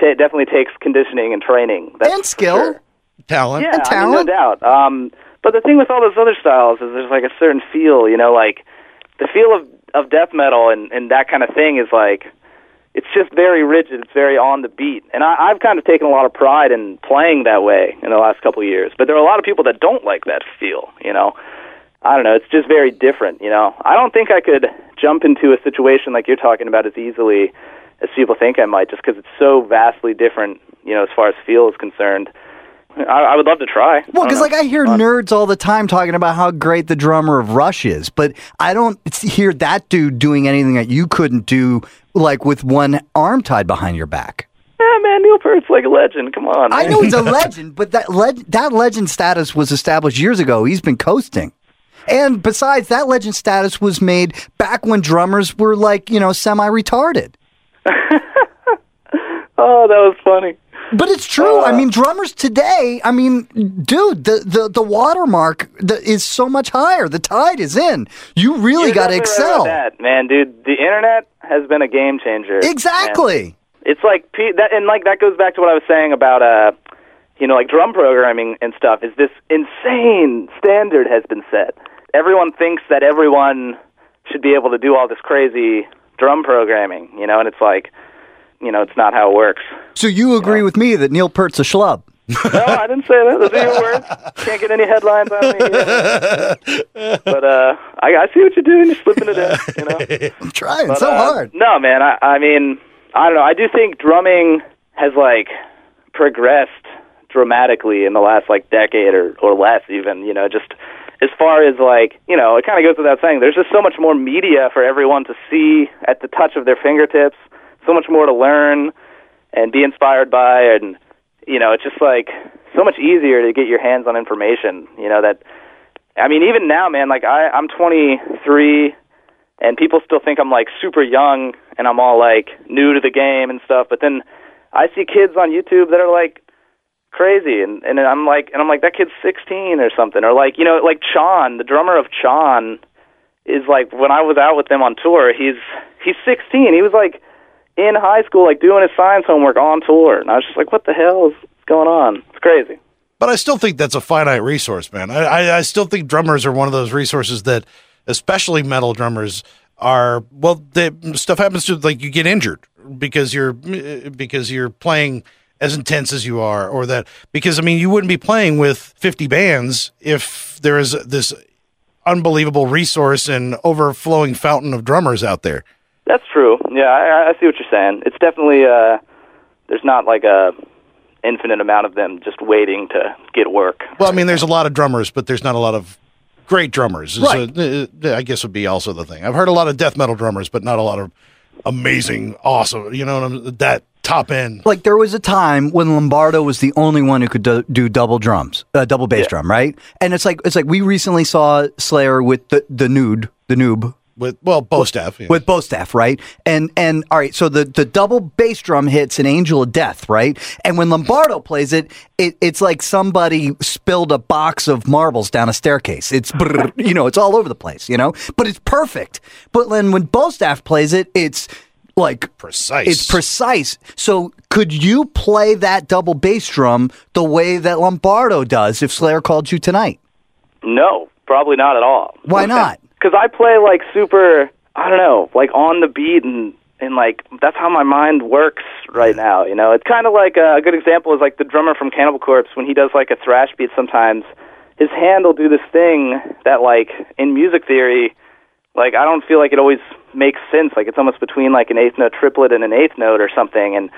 t- definitely takes conditioning and training. That's and skill. sure. Talent. Yeah, I mean, no doubt. Um, but the thing with all those other styles is there's like a certain feel, you know, like the feel of of death metal and and that kind of thing is like it's just very rigid. It's very on the beat, and I, I've kind of taken a lot of pride in playing that way in the last couple of years. But there are a lot of people that don't like that feel, you know. I don't know. It's just very different, you know. I don't think I could jump into a situation like you're talking about as easily as people think I might, just because it's so vastly different, you know, as far as feel is concerned. I, I would love to try. Well, because like I hear nerds all the time talking about how great the drummer of Rush is, but I don't hear that dude doing anything that you couldn't do, like with one arm tied behind your back. Yeah, man, Neil Peart's like a legend. Come on. I know he's a legend, but that leg- that legend status was established years ago. He's been coasting. And besides, that legend status was made back when drummers were like, you know, semi retarded. Oh, that was funny. But it's true. Uh. I mean, drummers today, I mean, dude, the, the, the watermark the, is so much higher. The tide is in. You really got to definitely right excel. that, man, dude. The internet has been a game changer. man. Exactly. It's like that, and like that goes back to what I was saying about uh, you know, like drum programming and stuff. Is this insane standard has been set? Everyone thinks that everyone should be able to do all this crazy drum programming, you know, and it's like, you know, it's not how it works. So you agree with me that Neil Peart's a schlub? No, I didn't say that. Those are your words. Can't get any headlines on me. But uh, I, I see what you're doing. You're slipping it in. You know. I'm trying But, so uh, hard. No, man. I, I mean, I don't know. I do think drumming has like progressed dramatically in the last like decade or or less, even. You know, just as far as like you know, it kind of goes without saying. There's just so much more media for everyone to see at the touch of their fingertips. So much more to learn and be inspired by, and you know, it's just like so much easier to get your hands on information. You know that. I mean, even now, man. Like I, I'm 23 and people still think I'm like super young and I'm all like new to the game and stuff. But then I see kids on YouTube that are like crazy, and and I'm like, and I'm like, that kid's 16 or something, or like you know, like Chon, the drummer of Chon, is like when I was out with them on tour, he's he's 16. He was like in high school, like doing his science homework on tour, and I was just like, what the hell is going on? It's crazy. But I still think that's a finite resource, man. I, I, I still think drummers are one of those resources that, especially metal drummers, are well. Stuff happens to like you get injured because you're because you're playing as intense as you are, or that because I mean you wouldn't be playing with 50 bands if there is this unbelievable resource and overflowing fountain of drummers out there. That's true. Yeah, I, I see what you're saying. It's definitely uh, there's not like a infinite amount of them just waiting to get work. Well, I mean, there's a lot of drummers, but there's not a lot of great drummers. Right. So, uh, I guess would be also the thing. I've heard a lot of death metal drummers, but not a lot of amazing, awesome. You know what I'm that top end. Like there was a time when Lombardo was the only one who could do, do double drums, uh, double bass drum, right? And it's like it's like we recently saw Slayer with the the nude, the noob With well, Bostaph. yeah. with Bostaph, right? And and all right, so the the double bass drum hits an Angel of Death, right? And when Lombardo plays it, it it's like somebody spilled a box of marbles down a staircase. It's brrr, you know, it's all over the place, you know, but it's perfect. But then when Bostaph plays it, it's like Precise. It's precise. So could you play that double bass drum the way that Lombardo does if Slayer called you tonight? No, probably not at all. Why not? Because I play like super. I don't know, like on the beat and and like that's how my mind works right now. You know, it's kind of like uh, a good example is like the drummer from Cannibal Corpse when he does like a thrash beat. Sometimes his hand will do this thing that like in music theory, like I don't feel like it always makes sense. Like it's almost between like an eighth note triplet and an eighth note or something, and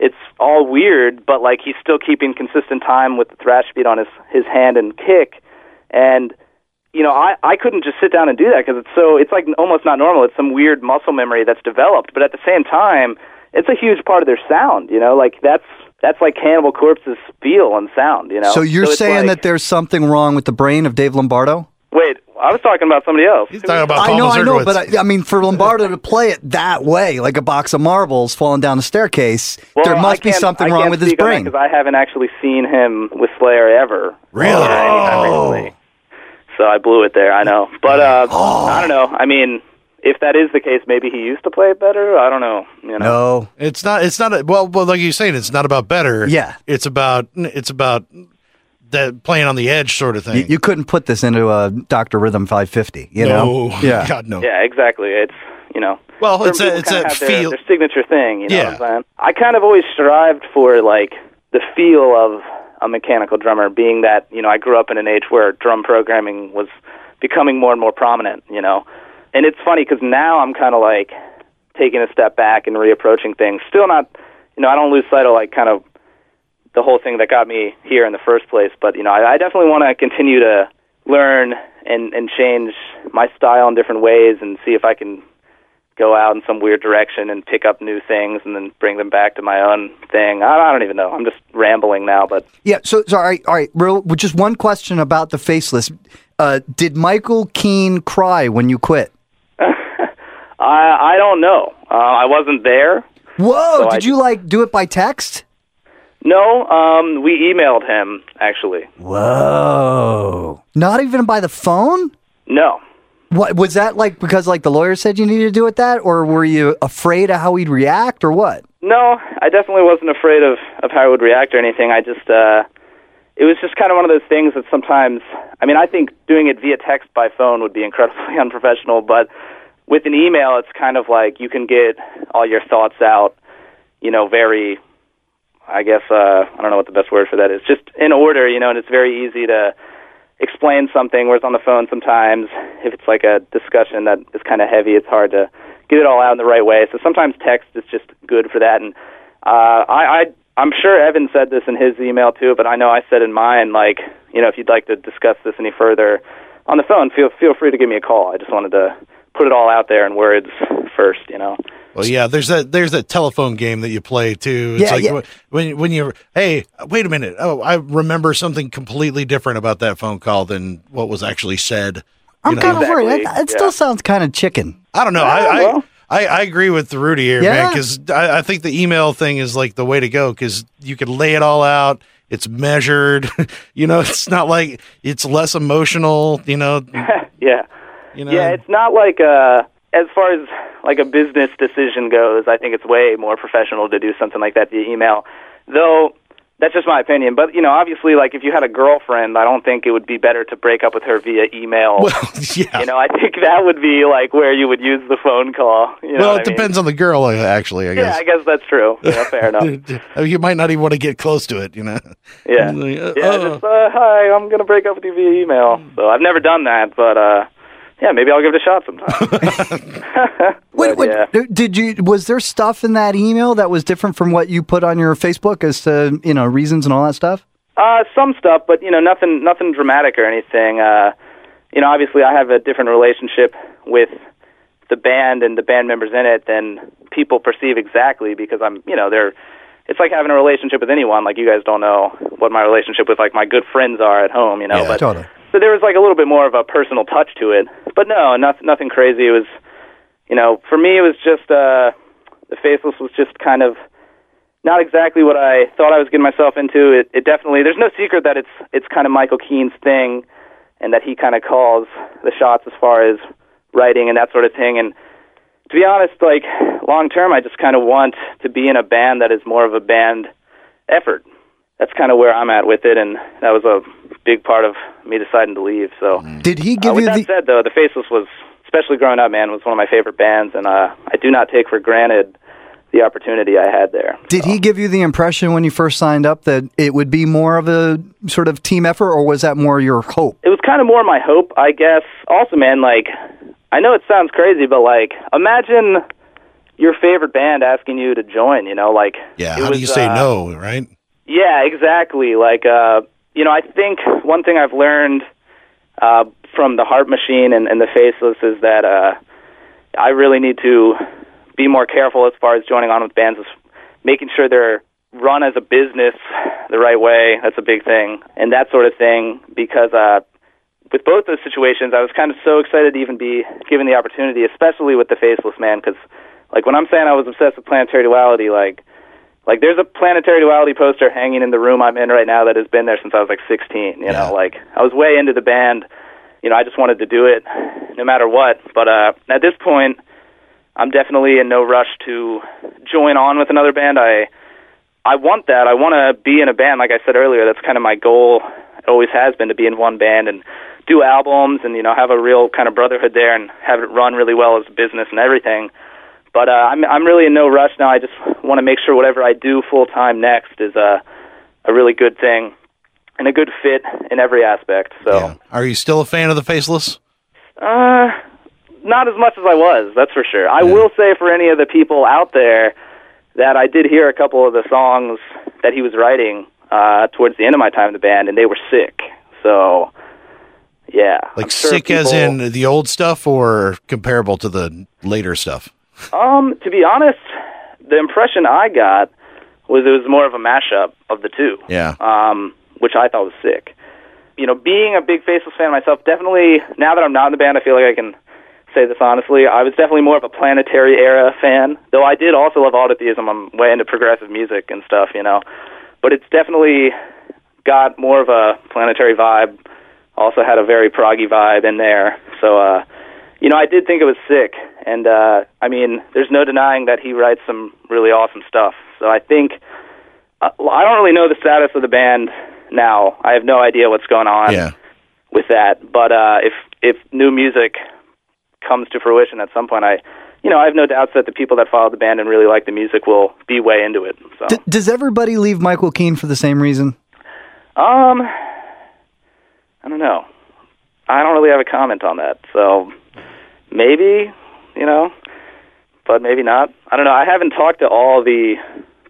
it's all weird. But like he's still keeping consistent time with the thrash beat on his his hand and kick, and you know, I I couldn't just sit down and do that because it's so it's like almost not normal. It's some weird muscle memory that's developed, but at the same time, it's a huge part of their sound. You know, like that's that's like Cannibal Corpse's feel and sound. You know. So you're it's saying like- that there's something wrong with the brain of Dave Lombardo? Wait, I was talking about somebody else. He's talking about I Paul know, I know, but I, I mean, for Lombardo to play it that way, like a box of marbles falling down the staircase, Well, there must be can't- something I wrong can't with his speak on that I haven't actually seen him with Slayer ever. Really? Or anytime Oh. Recently. So I blew it there. I know, but uh, I don't know. I mean, if that is the case, maybe he used to play it better. I don't know. You know. no, It's not. It's not. A, well, well, like you're saying, it's not about better. Yeah. It's about. It's about that playing on the edge sort of thing. you, you couldn't put this into a Doctor Rhythm 550. You no. know, yeah. God no. Yeah, exactly. It's you know. Well, certain it's a- people it's a have their, feel- their signature thing. You know Yeah. what I'm saying? I kind of always strived for like the feel of a mechanical drummer, being that you know I grew up in an age where drum programming was becoming more and more prominent. You know, and it's funny because now I'm kind of like taking a step back and reapproaching things. Still not, you know, I don't lose sight of like kind of the whole thing that got me here in the first place. But you know, I, I definitely want to continue to learn and and change my style in different ways and see if I can go out in some weird direction and pick up new things and then bring them back to my own thing. I, I don't even know. I'm just rambling now, but Yeah. So, so all right, all right. Real, just one question about the faceless. Uh, did Michael Keene cry when you quit? I I don't know. Uh, I wasn't there. Whoa! So I- did you like do it by text? No, um, we emailed him actually. Whoa! Not even by the phone. No, What was that like? Because like the lawyer said you needed to do it that, or were you afraid of how he'd react, or what? No, I definitely wasn't afraid of of how he would react or anything. I just uh it was just kind of one of those things that sometimes I mean, I think doing it via text by phone would be incredibly unprofessional, but with an email it's kind of like you can get all your thoughts out, you know, very I guess uh I don't know what the best word for that is. Just in order, you know, and it's very easy to explain something whereas on the phone sometimes if it's like a discussion that is kind of heavy it's hard to get it all out in the right way. So sometimes text is just good for that. And uh i i i'm sure evan said this in his email too but i know i said in mine like you know if you'd like to discuss this any further on the phone feel feel free to give me a call. I just wanted to put it all out there in words first you know Well, yeah. There's a There's that telephone game that you play too. It's Yeah, like yeah. when when you hey, wait a minute. Oh, I remember something completely different about that phone call than what was actually said. I'm kind of Exactly, worried. It, it yeah. still sounds kind of chicken. I don't know. Yeah, I, well. I, I I agree with the Rudy here, man, because I, I think the email thing is like the way to go because you can lay it all out. It's measured. you know, it's not like it's less emotional. You know, yeah you know. Yeah, it's not like uh as far as like a business decision goes, I think it's way more professional to do something like that via email. Though that's just my opinion. But you know, obviously like if you had a girlfriend, I don't think it would be better to break up with her via email. well, yeah. you know, I think that would be like where you would use the phone call. You know well, it I mean? depends on the girl, uh, actually. I Yeah, guess. I guess that's true. Yeah, fair enough. You might not even want to get close to it. You know. Yeah. Like, uh, Yeah, oh. just uh, hi, I'm gonna break up with you via email. So I've never done that, but uh yeah, maybe I'll give it a shot sometime. Wait, But, wait, yeah. did you? Was there stuff in that email that was different from what you put on your Facebook as to you know reasons and all that stuff? Uh, some stuff, but you know, nothing, nothing dramatic or anything. Uh, you know, obviously, I have a different relationship with the band and the band members in it than people perceive exactly because I'm, you know, they're. It's like having a relationship with anyone. Like you guys don't know what my relationship with like my good friends are at home. You know, Yeah, but totally. So there was like a little bit more of a personal touch to it. But no, nothing, nothing crazy. It was, you know, for me, it was just uh, the faceless was just kind of not exactly what I thought I was getting myself into. It, it definitely there's no secret that it's it's kind of Michael Keene's thing, and that he kind of calls the shots as far as writing and that sort of thing. And to be honest, like long term, I just kind of want to be in a band that is more of a band effort. That's kind of where I'm at with it, and that was a big part of me deciding to leave. So. Did he Uh, give with you that the? said, though, the Faceless was, especially growing up, man, was one of my favorite bands, and uh, I do not take for granted the opportunity I had there. Did he give you the impression when you first signed up that it would be more of a sort of team effort, or was that more your hope? It was kind of more my hope, I guess. Also, man, like, I know it sounds crazy, but like, imagine your favorite band asking you to join. You know, like, Yeah. it How do you say uh, no? Right. Yeah, exactly. Like, uh, you know, I think one thing I've learned uh, from the Haarp Machine and, and the Faceless is that uh, I really need to be more careful as far as joining on with bands, is making sure they're run as a business the right way. That's a big thing, and that sort of thing. Because uh, with both those situations, I was kind of so excited to even be given the opportunity, especially with the Faceless Man, because like when I'm saying I was obsessed with planetary duality, like like there's a planetary duality poster hanging in the room I'm in right now that has been there since I was like 16. You Yeah. know, like I was way into the band. You know, I just wanted to do it no matter what. But uh, at this point, I'm definitely in no rush to join on with another band. I I want that. I want to be in a band. Like I said earlier, that's kind of my goal. It always has been to be in one band and do albums and you know have a real kind of brotherhood there and have it run really well as a business and everything. But uh, I'm I'm really in no rush now. I just want to make sure whatever I do full time next is a a really good thing and a good fit in every aspect. So. Yeah. Are you still a fan of the Faceless? Uh, not as much as I was, that's for sure. I will say for any of the people out there that I did hear a couple of the songs that he was writing uh, towards the end of my time in the band, and they were sick. So, yeah, Like sure sick as in the old stuff, or comparable to the later stuff? Um, to be honest, the impression I got was it was more of a mashup of the two. Yeah. um, which I thought was sick. You know, being a big Faceless fan myself, definitely, now that I'm not in the band, I feel like I can say this honestly. I was definitely more of a planetary era fan, though I did also love autotheism. I'm way into progressive music and stuff, you know. But it's definitely got more of a planetary vibe. Also had a very proggy vibe in there. So, uh, you know, I did think it was sick. And, uh, I mean, there's no denying that he writes some really awesome stuff. So I think uh, I don't really know the status of the band now. I have no idea what's going on Yeah. with that. But uh, if if new music comes to fruition at some point, I you know I have no doubts that the people that follow the band and really like the music will be way into it. So D- does everybody leave Michael Keene for the same reason? um, I don't know. I don't really have a comment on that. So maybe you know, but maybe not. I don't know. I haven't talked to all the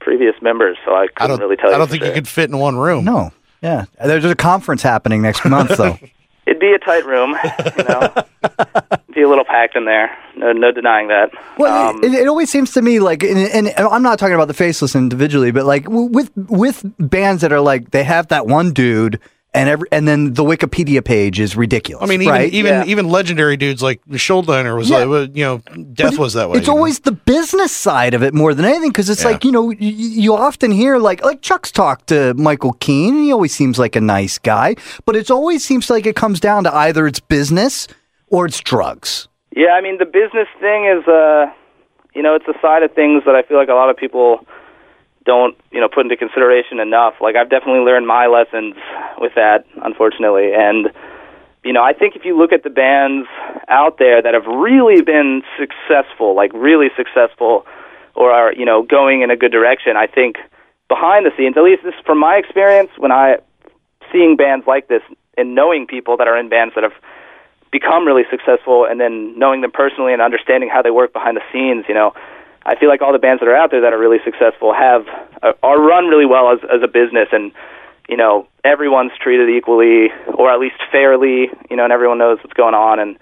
previous members, so I I couldn't don't. really tell you. I don't think sure. you could fit in one room. No. Yeah. There's a conference happening next month, though. It'd be a tight room, you know. be a little packed in there. No, no denying that. Well, Um, it, it always seems to me like, and, and I'm not talking about the faceless individually, but like with with bands that are like they have that one dude, and every and then the Wikipedia page is ridiculous. I mean, even right? even Yeah. even legendary dudes like Schuldiner was Yeah. like, well, you know, death was that way. It's you know? always the business side of it more than anything because it's Yeah. like you know y- y- you often hear like like Chuck's talked to Michael Keene and he always seems like a nice guy, but it always seems like it comes down to either it's business or it's drugs. Yeah, I mean the business thing is, uh, you know, it's a side of things that I feel like a lot of people don't, you know, put into consideration enough. Like I've definitely learned my lessons with that, unfortunately, and you know, I think if you look at the bands out there that have really been successful, like really successful, or are you know going in a good direction, I think behind the scenes, at least this from my experience, when I seeing bands like this and knowing people that are in bands that have become really successful and then knowing them personally and understanding how they work behind the scenes, you know, I feel like all the bands that are out there that are really successful have uh, are run really well as as a business and you know, everyone's treated equally or at least fairly, you know, and everyone knows what's going on and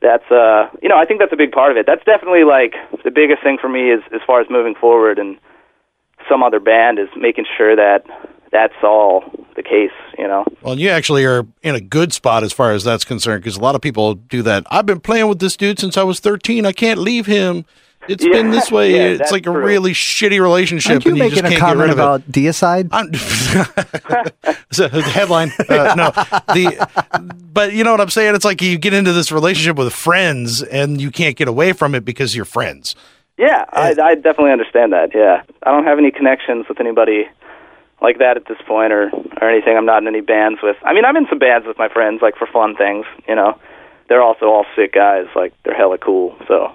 that's uh you know, I think that's a big part of it. That's definitely like the biggest thing for me is as far as moving forward and some other band is making sure that that's all the case, you know. Well, you actually are in a good spot as far as that's concerned because a lot of people do that. I've been playing with this dude since I was 13. I can't leave him. It's Yeah, been this way. yeah, it's like a true. really shitty relationship, Aren't you and you just making a can't get rid comment of it. about deicide? I'm, so, the headline. Uh, no, the but you know what I'm saying. It's like you get into this relationship with friends, and you can't get away from it because you're friends. Yeah, I, I definitely understand that. Yeah, I don't have any connections with anybody like that at this point, or or anything. I'm not in any bands with. I mean, I'm in some bands with my friends, like for fun things. You know, they're also all sick guys. Like they're hella cool. So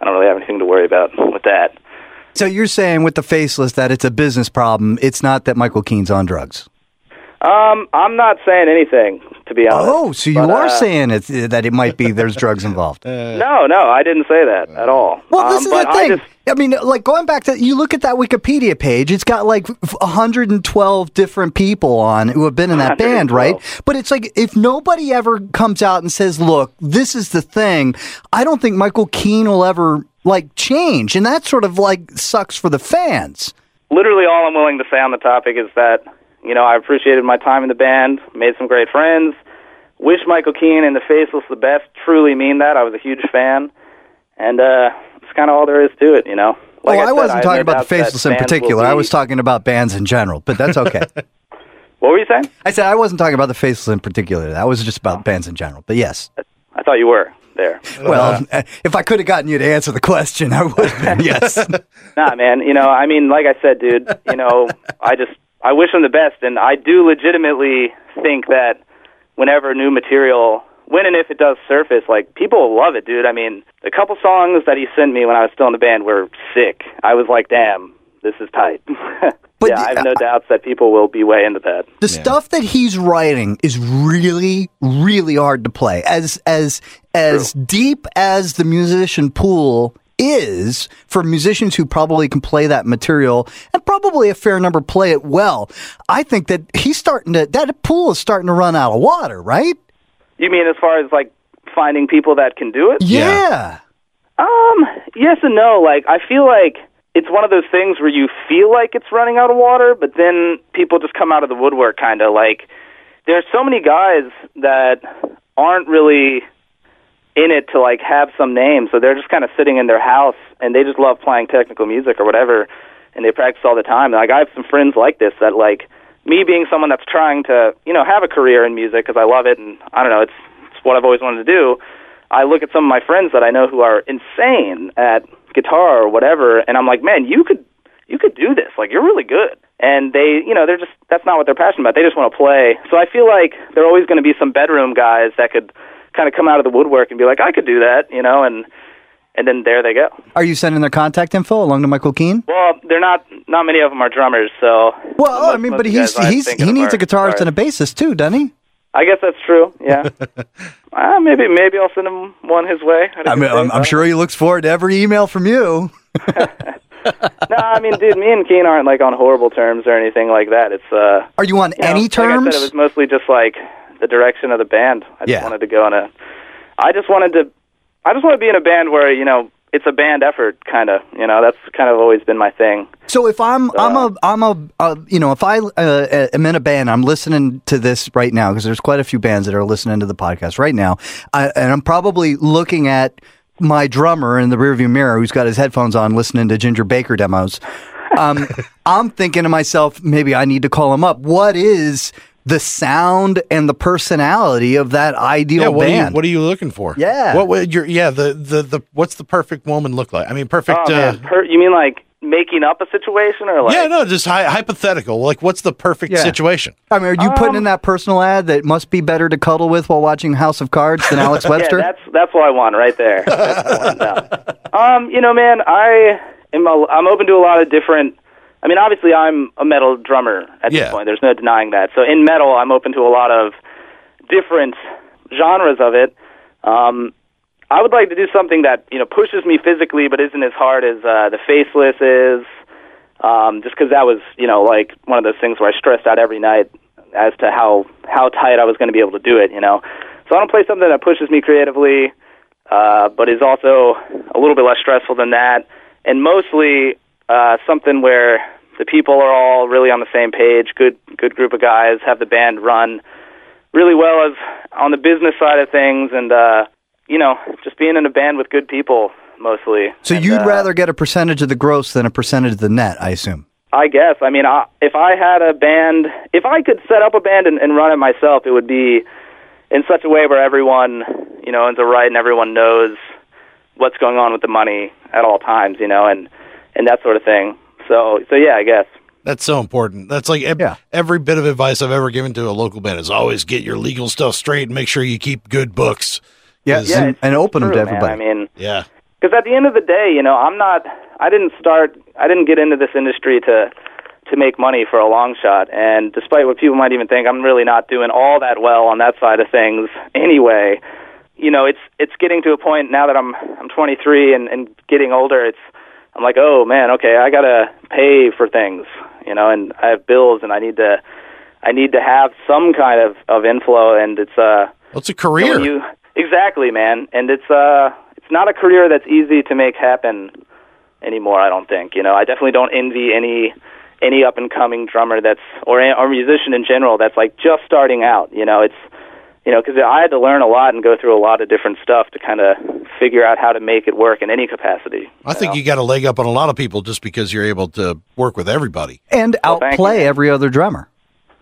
I don't really have anything to worry about with that. So you're saying with the faceless that it's a business problem. It's not that Michael Keene's on drugs. Um, I'm not saying anything to be honest. Oh, so you But, are uh, saying it's, that it might be there's drugs involved. No, no, I didn't say that at all. Well, this Um, is the thing. I just, I mean, like going back to you look at that Wikipedia page, it's got like 112 different people on who have been in that band, right? But it's like if nobody ever comes out and says, "Look, this is the thing," I don't think Michael Keene will ever like change, and that sort of like sucks for the fans. literally all I'm willing to say on the topic is that you know I appreciated my time in the band, made some great friends, wish Michael Keene and the Faceless the best. Truly mean that. I was a huge fan, and uh, it's kind of all there is to it, you know. Like oh, I, said, wasn't have talking no about the Faceless in bands will particular. I was talking about bands in general, but that's okay. What were you saying? I said I wasn't talking about the Faceless in particular. That was just about bands in general. But yes. I thought you were there. Well, if I could have gotten you to answer the question, I would have been yes. Nah, man. You know, I mean, like I said, dude. You know, I just I wish him the best, and I do legitimately think that whenever new material, when and if it does surface, like people will love it, dude. I mean, the couple songs that he sent me when I was still in the band were sick. I was like, damn, this is tight. But yeah, I have no uh, doubts that people will be way into that. The stuff that he's writing is really, really hard to play. As as as deep as the musician pool is for musicians who probably can play that material and probably a fair number play it well. I think that he's starting to that pool is starting to run out of water, right? You mean as far as like finding people that can do it? Yeah. Um, yes and no. Like I feel like it's one of those things where you feel like it's running out of water, but then people just come out of the woodwork kind of like there's so many guys that aren't really in it to like have some name, so they're just kind of sitting in their house and they just love playing technical music or whatever and they practice all the time. Like I have some friends like this that like me being someone that's trying to, you know, have a career in music because I love it and I don't know, it's it's what I've always wanted to do. I look at some of my friends that I know who are insane at guitar or whatever, and I'm like, man, you could you could do this. Like you're really good. And they, you know, they're just that's not what they're passionate about. They just want to play. So I feel like there are always going to be some bedroom guys that could kind of come out of the woodwork and be like, I could do that, you know, and and then there they go. Are you sending their contact info along to Michael Keene? Well, they're not. Not many of them are drummers, so. Well, most- I mean, but he's he's he needs a guitarist and a bassist too, doesn't he? I guess that's true. Yeah. uh, maybe maybe I'll send him one his way. I mean, I'm, I'm sure he looks forward to every email from you. no, I mean, dude, me and Keene aren't like on horrible terms or anything like that. It's uh. Are you on you know, any Like terms? I said, it was mostly just like the direction of the band. I just Yeah. wanted to go in a. I just wanted to. I just want to be in a band where you know it's a band effort, kind of. You know, that's kind of always been my thing. So if I'm I'm a I'm a uh, you know if I uh, am in a band, I'm listening to this right now because there's quite a few bands that are listening to the podcast right now, I, and I'm probably looking at my drummer in the rearview mirror who's got his headphones on, listening to Ginger Baker demos. Um, I'm thinking to myself, maybe I need to call him up. What is the sound and the personality of that ideal Yeah, what are, you, band? what are you looking for? Yeah. What would your yeah the, the the what's the perfect woman look like? I mean, perfect. Oh uh, man, per, you mean like making up a situation or like? yeah, no, just hy- hypothetical. Like, what's the perfect Yeah. situation? I mean, are you putting in Um, that personal ad that must be better to cuddle with while watching House of Cards than Alex Webster? Yeah, that's that's what I want right there. That's the one, no. Um, you know, man, I am a, I'm open to a lot of different. I mean, obviously, I'm a metal drummer at Yeah. this point. There's no denying that. So in metal, I'm open to a lot of different genres of it. Um, I would like to do something that you know pushes me physically, but isn't as hard as uh, the Faceless is. Um, just because that was you know like one of those things where I stressed out every night as to how how tight I was going to be able to do it. You know, so I want to play something that pushes me creatively, uh, but is also a little bit less stressful than that, and mostly uh, something where the people are all really on the same page. Good good group of guys have the band run really well as on the business side of things, and uh, you know just being in a band with good people mostly. So And, you'd uh, rather get a percentage of the gross than a percentage of the net, I assume. I guess. I mean, I, if I had a band, if I could set up a band and, and run it myself, it would be in such a way where everyone, you know, owns a right and everyone knows what's going on with the money at all times, you know, and and that sort of thing. So, so yeah, I guess. That's so important. That's like ev- Yeah. every bit of advice I've ever given to a local band is always get your legal stuff straight and make sure you keep good books. Yeah, Yeah, and, and open them true, to man. everybody. I mean, Yeah. because at the end of the day, you know, I'm not. I didn't start. I didn't get into this industry to to make money for a long shot. And despite what people might even think, I'm really not doing all that well on that side of things anyway. You know, it's it's getting to a point now that I'm I'm 23 and and getting older. It's I'm like, oh man, okay, I gotta pay for things, you know, and I have bills and I need to I need to have some kind of of inflow, and it's uh it's a career. you exactly, man, and it's uh, it's not a career that's easy to make happen anymore. I don't think. You know, I definitely don't envy any any up and coming drummer that's or or musician in general that's like just starting out. You know, it's you know, because I had to learn a lot and go through a lot of different stuff to kind of figure out how to make it work in any capacity. I think you got a leg up on a lot of people just because you're able to work with everybody. And Well, outplay every other drummer.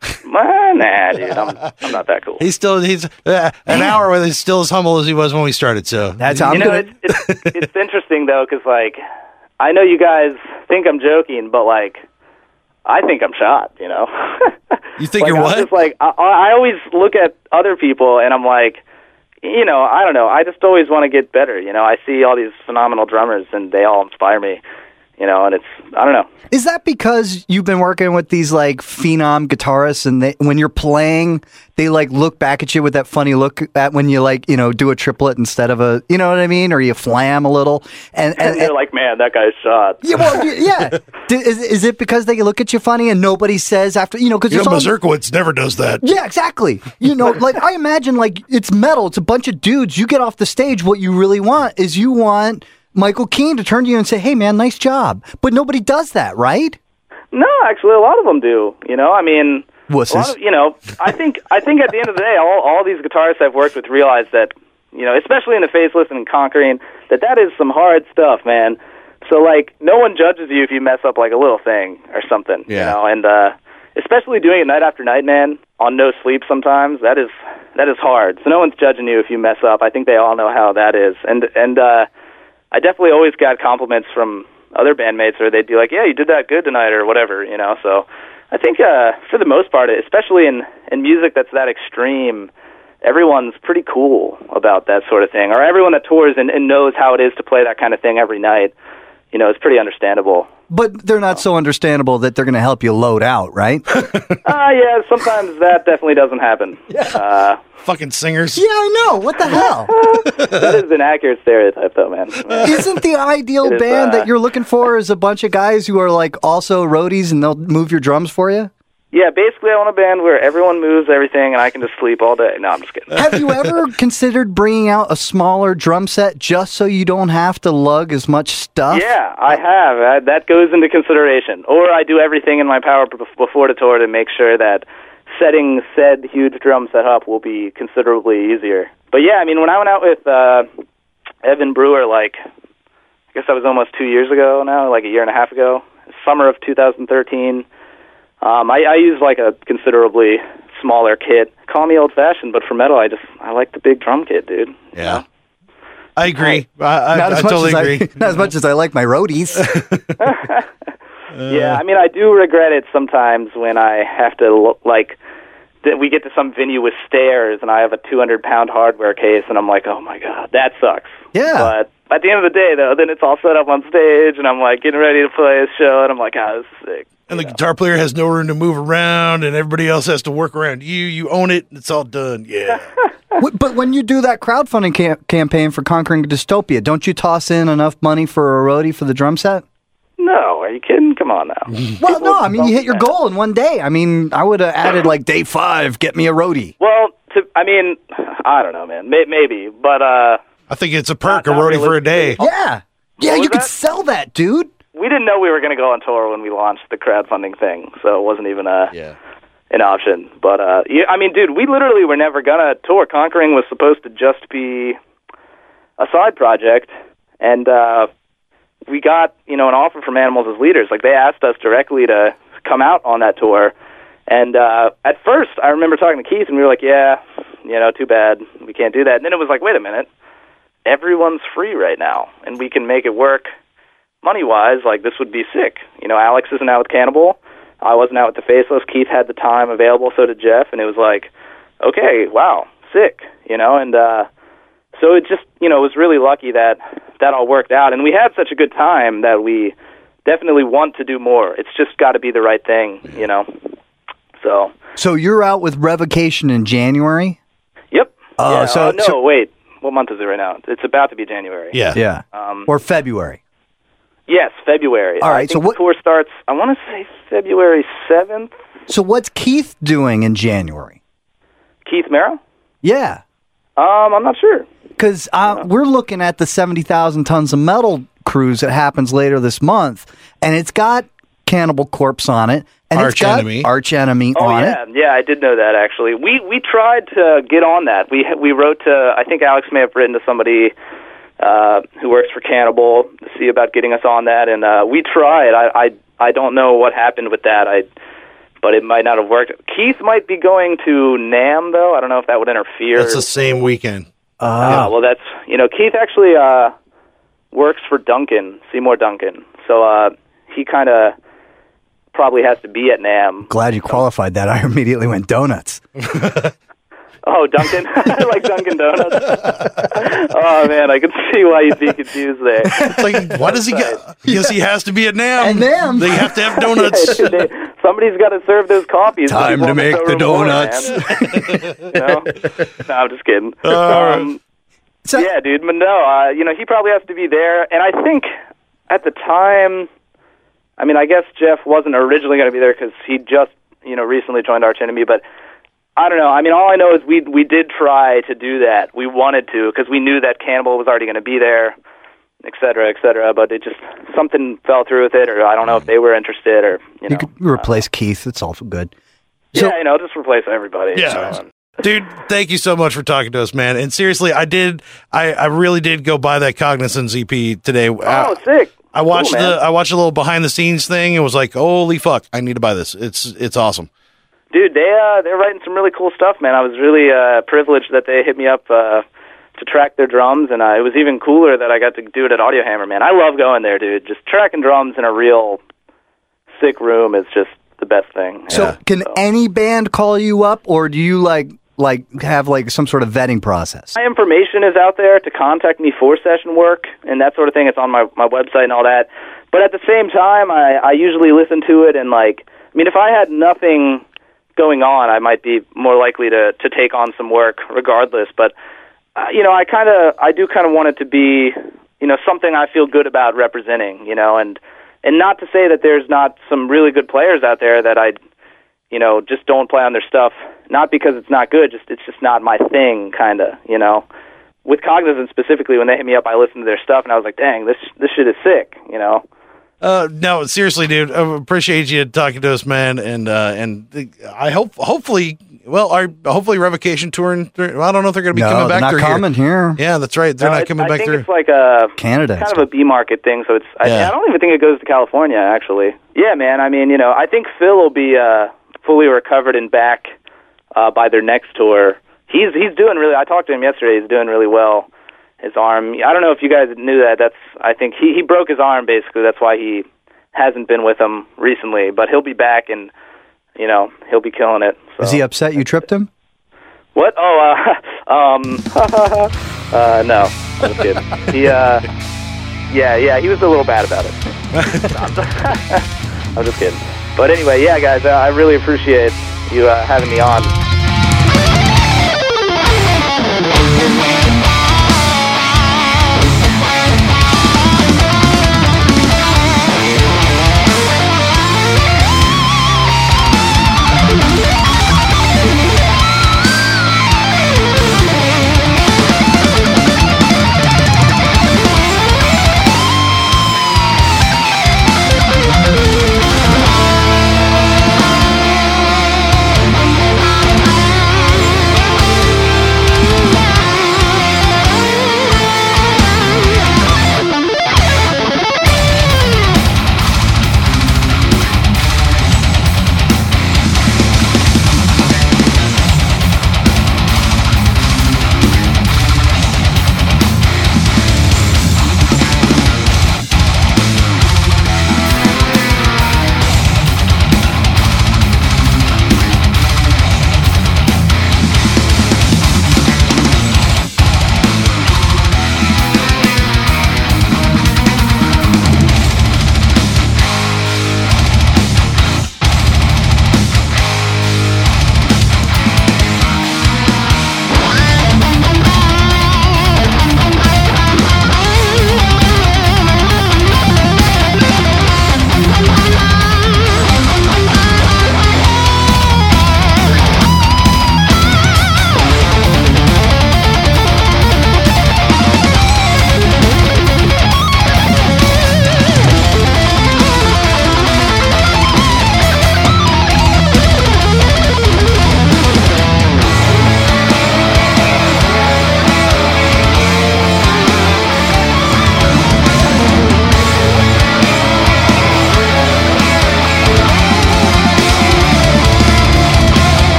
Well, nah, dude, I'm, I'm not that cool. He's still he's uh, an hour with he's still as humble as he was when we started. So That's how I'm you know, gonna. it's, it's, it's interesting though, because like I know you guys think I'm joking, but like I think I'm shot. You know, You think like, you're I'm what? Just like I, I always look at other people, and I'm like, you know, I don't know. I just always want to get better. You know, I see all these phenomenal drummers, and they all inspire me. You know, and it's I don't know. Is that because you've been working with these like phenom guitarists, and they, when you're playing, they like look back at you with that funny look at when you like you know do a triplet instead of a you know what I mean, or you flam a little, and and, And they're like, man, that guy's shot. yeah, well, yeah. Is, is it because they look at you funny and nobody says after you know because you know, Mazurkiewicz never does that. Yeah, exactly. You know, like I imagine like it's metal, it's a bunch of dudes. You get off the stage, what you really want is you want Michael Keene to turn to you and say, "Hey man, nice job." But nobody does that, right? No, actually, a lot of them do. You know, I mean, Wusses. of, you know, I think I think at the end of the day, all all these guitarists I've worked with realize that, you know, especially in the faceless and conquering, that that is some hard stuff, man. So like, no one judges you if you mess up like a little thing or something. Yeah. You know, and uh, especially doing it night after night, man, on no sleep sometimes. That is that is hard. So no one's judging you if you mess up. I think they all know how that is, and and uh, I definitely always got compliments from other bandmates, or they'd be like, "Yeah, you did that good tonight," or whatever, you know. So I think uh, for the most part, especially in in music that's that extreme, everyone's pretty cool about that sort of thing, or everyone that tours and, and knows how it is to play that kind of thing every night. You know, it's pretty understandable. But they're not so understandable that they're going to help you load out, right? Ah, yeah, sometimes that definitely doesn't happen. Uh, Fucking singers. yeah, I know. What the hell? that is an accurate stereotype, though, man. Isn't the ideal It is, band uh, that you're looking for is a bunch of guys who are like also roadies and they'll move your drums for you? Yeah, basically, I want a band where everyone moves everything and I can just sleep all day. No, I'm just kidding. Have you ever considered bringing out a smaller drum set just so you don't have to lug as much stuff? Yeah, I have. Uh, that goes into consideration. Or I do everything in my power b- before the tour to make sure that setting said huge drum set up will be considerably easier. But yeah, I mean, when I went out with uh, Evan Brewer, like, I guess that was almost two years ago now, like a year and a half ago, summer of 2013. Um, I, I use like a considerably smaller kit. Call me old fashioned, but for metal, I just I like the big drum kit, dude. Yeah. I agree. I, I, Not as I much totally as I, agree. not as much as I like my roadies. Yeah, I mean, I do regret it sometimes when I have to look like that we get to some venue with stairs and I have a 200 pound hardware case and I'm like, oh my god, that sucks. Yeah. But at the end of the day, though, then it's all set up on stage and I'm like getting ready to play a show and I'm like, ah, this is sick. And the guitar player has no room to move around, and everybody else has to work around you. You own it. It's all done. Yeah. But when you do that crowdfunding cam- campaign for Conquering Dystopia, don't you toss in enough money for a roadie for the drum set? No, are you kidding? Come on now. Well, no, I mean, you hit your goal in one day. I mean, I would have added like day five, get me a roadie. Well, to, I mean, I don't know, man. May, maybe, but uh, I think it's a perk, Not- a not roadie for a day. Yeah. Yeah, you could that? sell that, dude. We didn't know we were going to go on tour when we launched the crowdfunding thing, so it wasn't even a Yeah. an option. But uh, yeah, I mean, dude, we literally were never gonna tour. Conquering was supposed to just be a side project, and uh, we got you know an offer from Animals as Leaders. Like they asked us directly to come out on that tour. And uh, at first, I remember talking to Keith, and we were like, "Yeah, you know, too bad, we can't do that." And then it was like, "Wait a minute, everyone's free right now, and we can make it work money wise. Like this would be sick." You know, Alex isn't out with Cannibal. I wasn't out with the Faceless. Keith had the time available, so did Jeff, and it was like, okay, wow, sick, you know, and uh, so it just, you know, was really lucky that that all worked out, and we had such a good time that we definitely want to do more. It's just got to be the right thing, you know. So, So you're out with Revocation in January? yep. Oh, yeah, so- uh, no, so- wait, what month is it right now? It's about to be January. Yeah. Yeah. Um, or February. Yes, February. All right. I think so what- the tour starts? I want to say February seventh. So what's Keith doing in January? Keith Merrow? Yeah. Um, I'm not sure. Because uh, we're looking at the 70,000 tons of metal cruise that happens later this month, and it's got Cannibal Corpse on it, and Arch it's got Enemy. Arch Enemy Oh on yeah, it. yeah, I did know that actually. We we tried to get on that. We we wrote to I think Alex may have written to somebody uh, who works for Cannibal to see about getting us on that, and uh, we tried. I, I I don't know what happened with that. I but it might not have worked. Keith might be going to NAMM though. I don't know if that would interfere. It's the same weekend. Yeah, well, that's you know Keith actually uh, works for Duncan Seymour Duncan, so uh, he kind of probably has to be at NAMM. Glad you qualified that. I immediately went donuts. Oh, Duncan, I like Dunkin' Donuts. oh man, I can see why you'd be confused there. It's like, why does he get? Because he has to be at NAMM. At NAMM. They have to have donuts. They- Somebody's got to serve those coffees. Time to make the donuts. man. you know? No, I'm just kidding. right. Um, So- yeah, dude, but no, uh, you know, he probably has to be there. And I think at the time, I mean, I guess Jeff wasn't originally going to be there because he just, you know, recently joined Arch Enemy. But I don't know. I mean, all I know is we we did try to do that. We wanted to because we knew that Cannibal was already going to be there, et cetera, et cetera. But it just something fell through with it, or I don't know if they were interested, or you know, You could replace Keith. It's also good. yeah, you know, just replace everybody. Yeah. So, Dude, thank you so much for talking to us, man. And seriously, I did, I, I really did go buy that Cognizant EP today. oh, uh, sick. I watched Cool, the, I watched a little behind the scenes thing. and was like, holy fuck, I need to buy this. It's, it's awesome. Dude, they uh they're writing some really cool stuff, man. I was really uh privileged that they hit me up uh to track their drums and uh, it was even cooler that I got to do it at Audio Hammer, man. I love going there, dude. Just tracking drums in a real sick room is just the best thing. So, Yeah. can any band call you up, or do you like like have like some sort of vetting process? My information is out there to contact me for session work and that sort of thing. It's on my my website and all that. But at the same time, I I usually listen to it and like I mean, if I had nothing going on, I might be more likely to to take on some work regardless. But uh, you know, I kind of I do kind of want it to be you know something I feel good about representing. You know, and and not to say that there's not some really good players out there that I you know just don't play on their stuff. Not because it's not good, just it's just not my thing, kind of. You know. With Cognizant specifically, when they hit me up, I listened to their stuff and I was like, "Dang, this this shit is sick," you know. Uh, no, seriously, dude. I appreciate you talking to us, man. And, uh, and I hope, hopefully, well, our hopefully revocation touring. Well, I don't know if they're going to be no, coming they're back not through coming here. Yeah, that's right. They're No, not coming I back think through. it's like a Canada. kind of a B market thing. So it's I, Yeah. I don't even think it goes to California actually. Yeah, man. I mean, you know, I think Phil will be uh, fully recovered and back uh, by their next tour. He's he's doing really. I talked to him yesterday. He's doing really well. His arm. I don't know if you guys knew that. That's I think he he broke his arm basically. That's why he hasn't been with them recently. But he'll be back and you know he'll be killing it. So. Is he upset you tripped him? What? Oh, uh, um, uh, no, I'm just kidding. He, uh, yeah, yeah, he was a little bad about it. I'm just kidding. But anyway, yeah, guys, uh, I really appreciate you uh, having me on.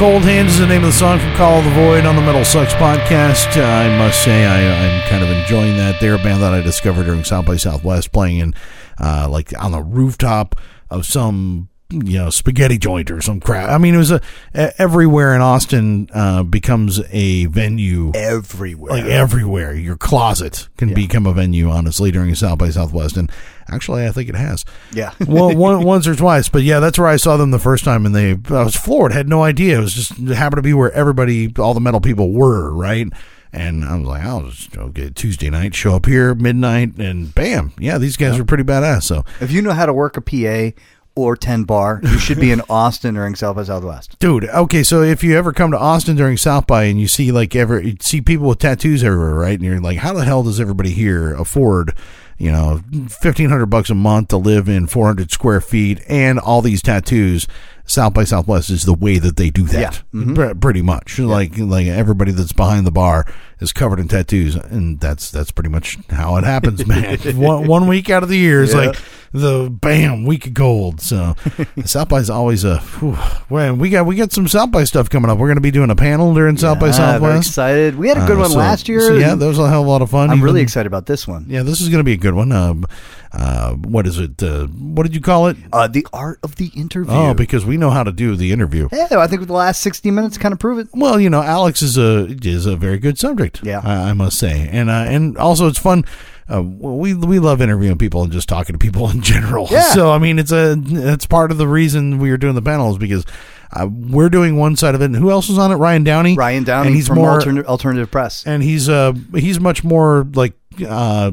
Cold Hands is the name of the song from Call of the Void on the Metal Sucks podcast. Uh, I must say, I, I'm kind of enjoying that. They're a band that I discovered during South by Southwest, playing in uh, like on the rooftop of some you know spaghetti joint or some crap. I mean, it was a, everywhere in Austin uh, becomes a venue Everywhere. like everywhere. Your closet can become a venue, honestly, during South by Southwest, and actually, I think it has. Yeah. well, one, once or twice, but yeah, that's where I saw them the first time, and they I was floored. Had no idea. It was just it happened to be where everybody, all the metal people, were right. And I was like, I'll just okay, Tuesday night, show up here midnight, and bam, yeah, these guys were pretty badass. So, If you know how to work a PA or 10 bar, you should be in Austin during South by Southwest. dude, okay, so if you ever come to Austin during South by and you see like ever you see people with tattoos everywhere, right? And you're like, how the hell does everybody here afford, you know, fifteen hundred bucks a month to live in four hundred square feet and all these tattoos? South by Southwest is the way that they do that, Yeah. Pre- pretty much. Like like everybody that's behind the bar is covered in tattoos, and that's that's pretty much how it happens, man. one, one week out of the year is Yeah. like the bam week of gold. So South by is always a. Whew, well, we got we got some South by stuff coming up. We're going to be doing a panel during South by Southwest. excited. We had a good Uh, one so- last year. so yeah, that was a hell of a lot of fun. I'm really excited about this one. Yeah, this is going to be a good one. Um, uh, what is it? Uh, what did you call it? Uh, the art of the interview. Oh, because we know how to do the interview. yeah, I think with the last 60 minutes kind of prove it. Well, you know, Alex is a is a very good subject. Yeah. I, I must say, and uh, and also it's fun. Uh, we we love interviewing people and just talking to people in general. Yeah. So I mean, it's a it's part of the reason we are doing the panels because uh, we're doing one side of it. And who else is on it? Ryan Downey. Ryan Downey and he's from more Alternative, Alternative Press. and he's uh he's much more like uh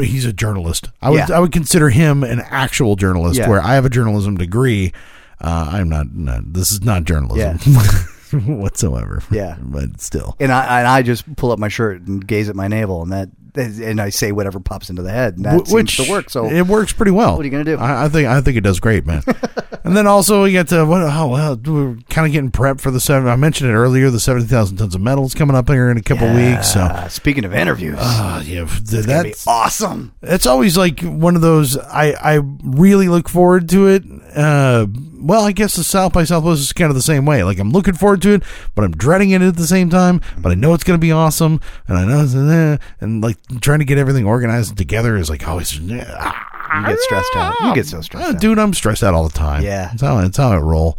he's a journalist. I would Yeah. I would consider him an actual journalist Yeah. where I have a journalism degree. Uh, I'm not, not this is not journalism whatsoever. Yeah. But still. And I and I just pull up my shirt and gaze at my navel, and that and I say whatever pops into the head, and that Wh- which seems to work. So it works pretty well. What are you gonna do? I, I think I think it does great, man. and then also we get to what? Oh well, we're kind of getting prepped for the seven. I mentioned it earlier. The seventy thousand tons of metals coming up here in a couple weeks. So speaking of interviews, uh, yeah, th- it's be that's awesome. it's always like one of those. I I really look forward to it. Uh, well, I guess the South by Southwest is kind of the same way. Like I'm looking forward to it, but I'm dreading it at the same time. But I know it's going to be awesome, and I know it's eh, and like trying to get everything organized together is like always. ah, You get stressed out. You get so stressed uh, out. dude. I'm stressed out all the time. Yeah. that's how that's how I roll.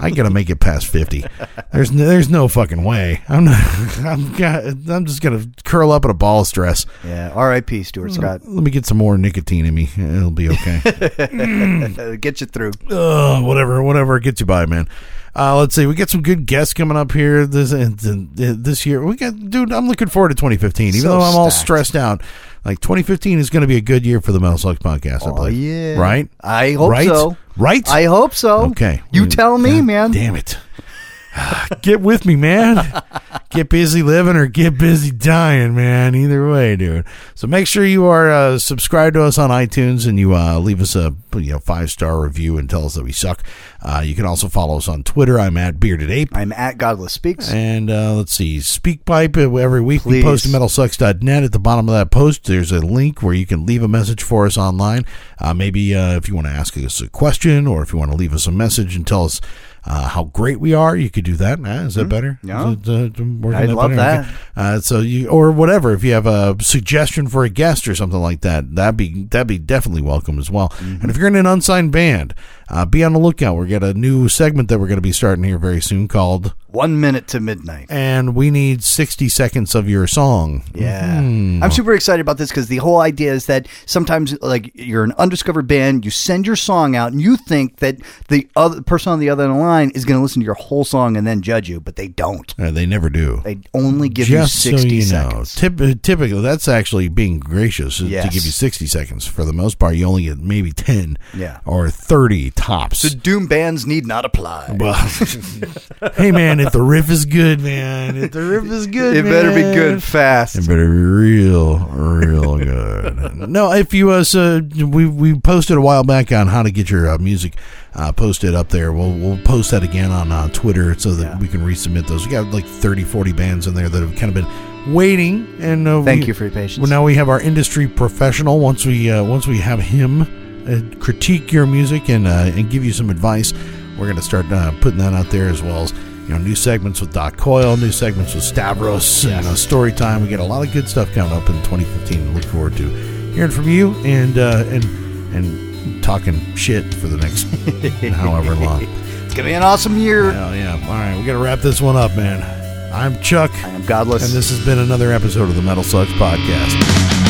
I gotta make it past fifty. There's no, there's no fucking way. I'm not. I'm got, I'm just gonna curl up in a ball of stress. Yeah. R.I.P. Stuart Scott. Let me get some more nicotine in me. It'll be okay. Get you through. uh, whatever, whatever gets you by, man. Uh, let's see. We got some good guests coming up here this this year. We got, dude. I'm looking forward to 2015. Even So though I'm all stressed out, like 2015 is going to be a good year for the Metal Sucks podcast. I Oh believe. yeah. Right. I hope right. so. Right. I hope so. Okay. You tell me, God man. Damn it. Get with me, man. get busy living or get busy dying, man. Either way, dude. So make sure you are uh, subscribed to us on iTunes and you uh, leave us a you know five star review and tell us that we suck. Uh, you can also follow us on Twitter. I'm at Bearded Ape. I'm at Godless Speaks. And uh, let's see, SpeakPipe uh, every week we Please. post at metalsucks.net. At the bottom of that post, there's a link where you can leave a message for us online. Uh, maybe uh, if you want to ask us a question or if you want to leave us a message and tell us uh, how great we are, you could do that. Uh, is that better? Hmm. Yeah. Is it, uh, I'd love better? that. Uh, so you or whatever. If you have a suggestion for a guest or something like that, that'd be that'd be definitely welcome as well. Mm-hmm. And if you're in an unsigned band, uh, be on the lookout. We got a new segment that we're going to be starting here very soon called One minute to midnight. and we need 60 seconds of your song. Yeah. Hmm. I'm super excited about this because the whole idea is that sometimes, like, you're an undiscovered band, you send your song out, and you think that the other person on the other end of the line is going to listen to your whole song and then judge you, but they don't. Uh, they never do. They only give Just you 60 so you seconds. know, Typ- uh, typically that's actually being gracious is to give you 60 seconds. For the most part, you only get maybe 10 Yeah. or 30 tops. The Doom bands need not apply. Well, hey man, if the riff is good, man, if the riff is good, it better be good fast. It better be real, real good. no, if you uh, so we we posted a while back on how to get your uh, music uh, posted up there. We'll we'll post that again on uh, Twitter so that Yeah. we can resubmit those. We got like 30, 40 bands in there that have kind of been waiting, and uh, Thank we- you for your patience. Well, now we have our industry professional. Once we uh, once we have him critique your music and uh, and give you some advice, we're going to start uh, putting that out there as well as you know new segments with Doc Coyle, new segments with Stavros, you know story time. We got a lot of good stuff coming up in 2015. Look forward to hearing from you and uh, and and talking shit for the next however long. It's going to be an awesome year. Hell yeah! All right, we got to wrap this one up, man. I'm Chuck, I am Godless. and this has been another episode of the Metal Sucks podcast.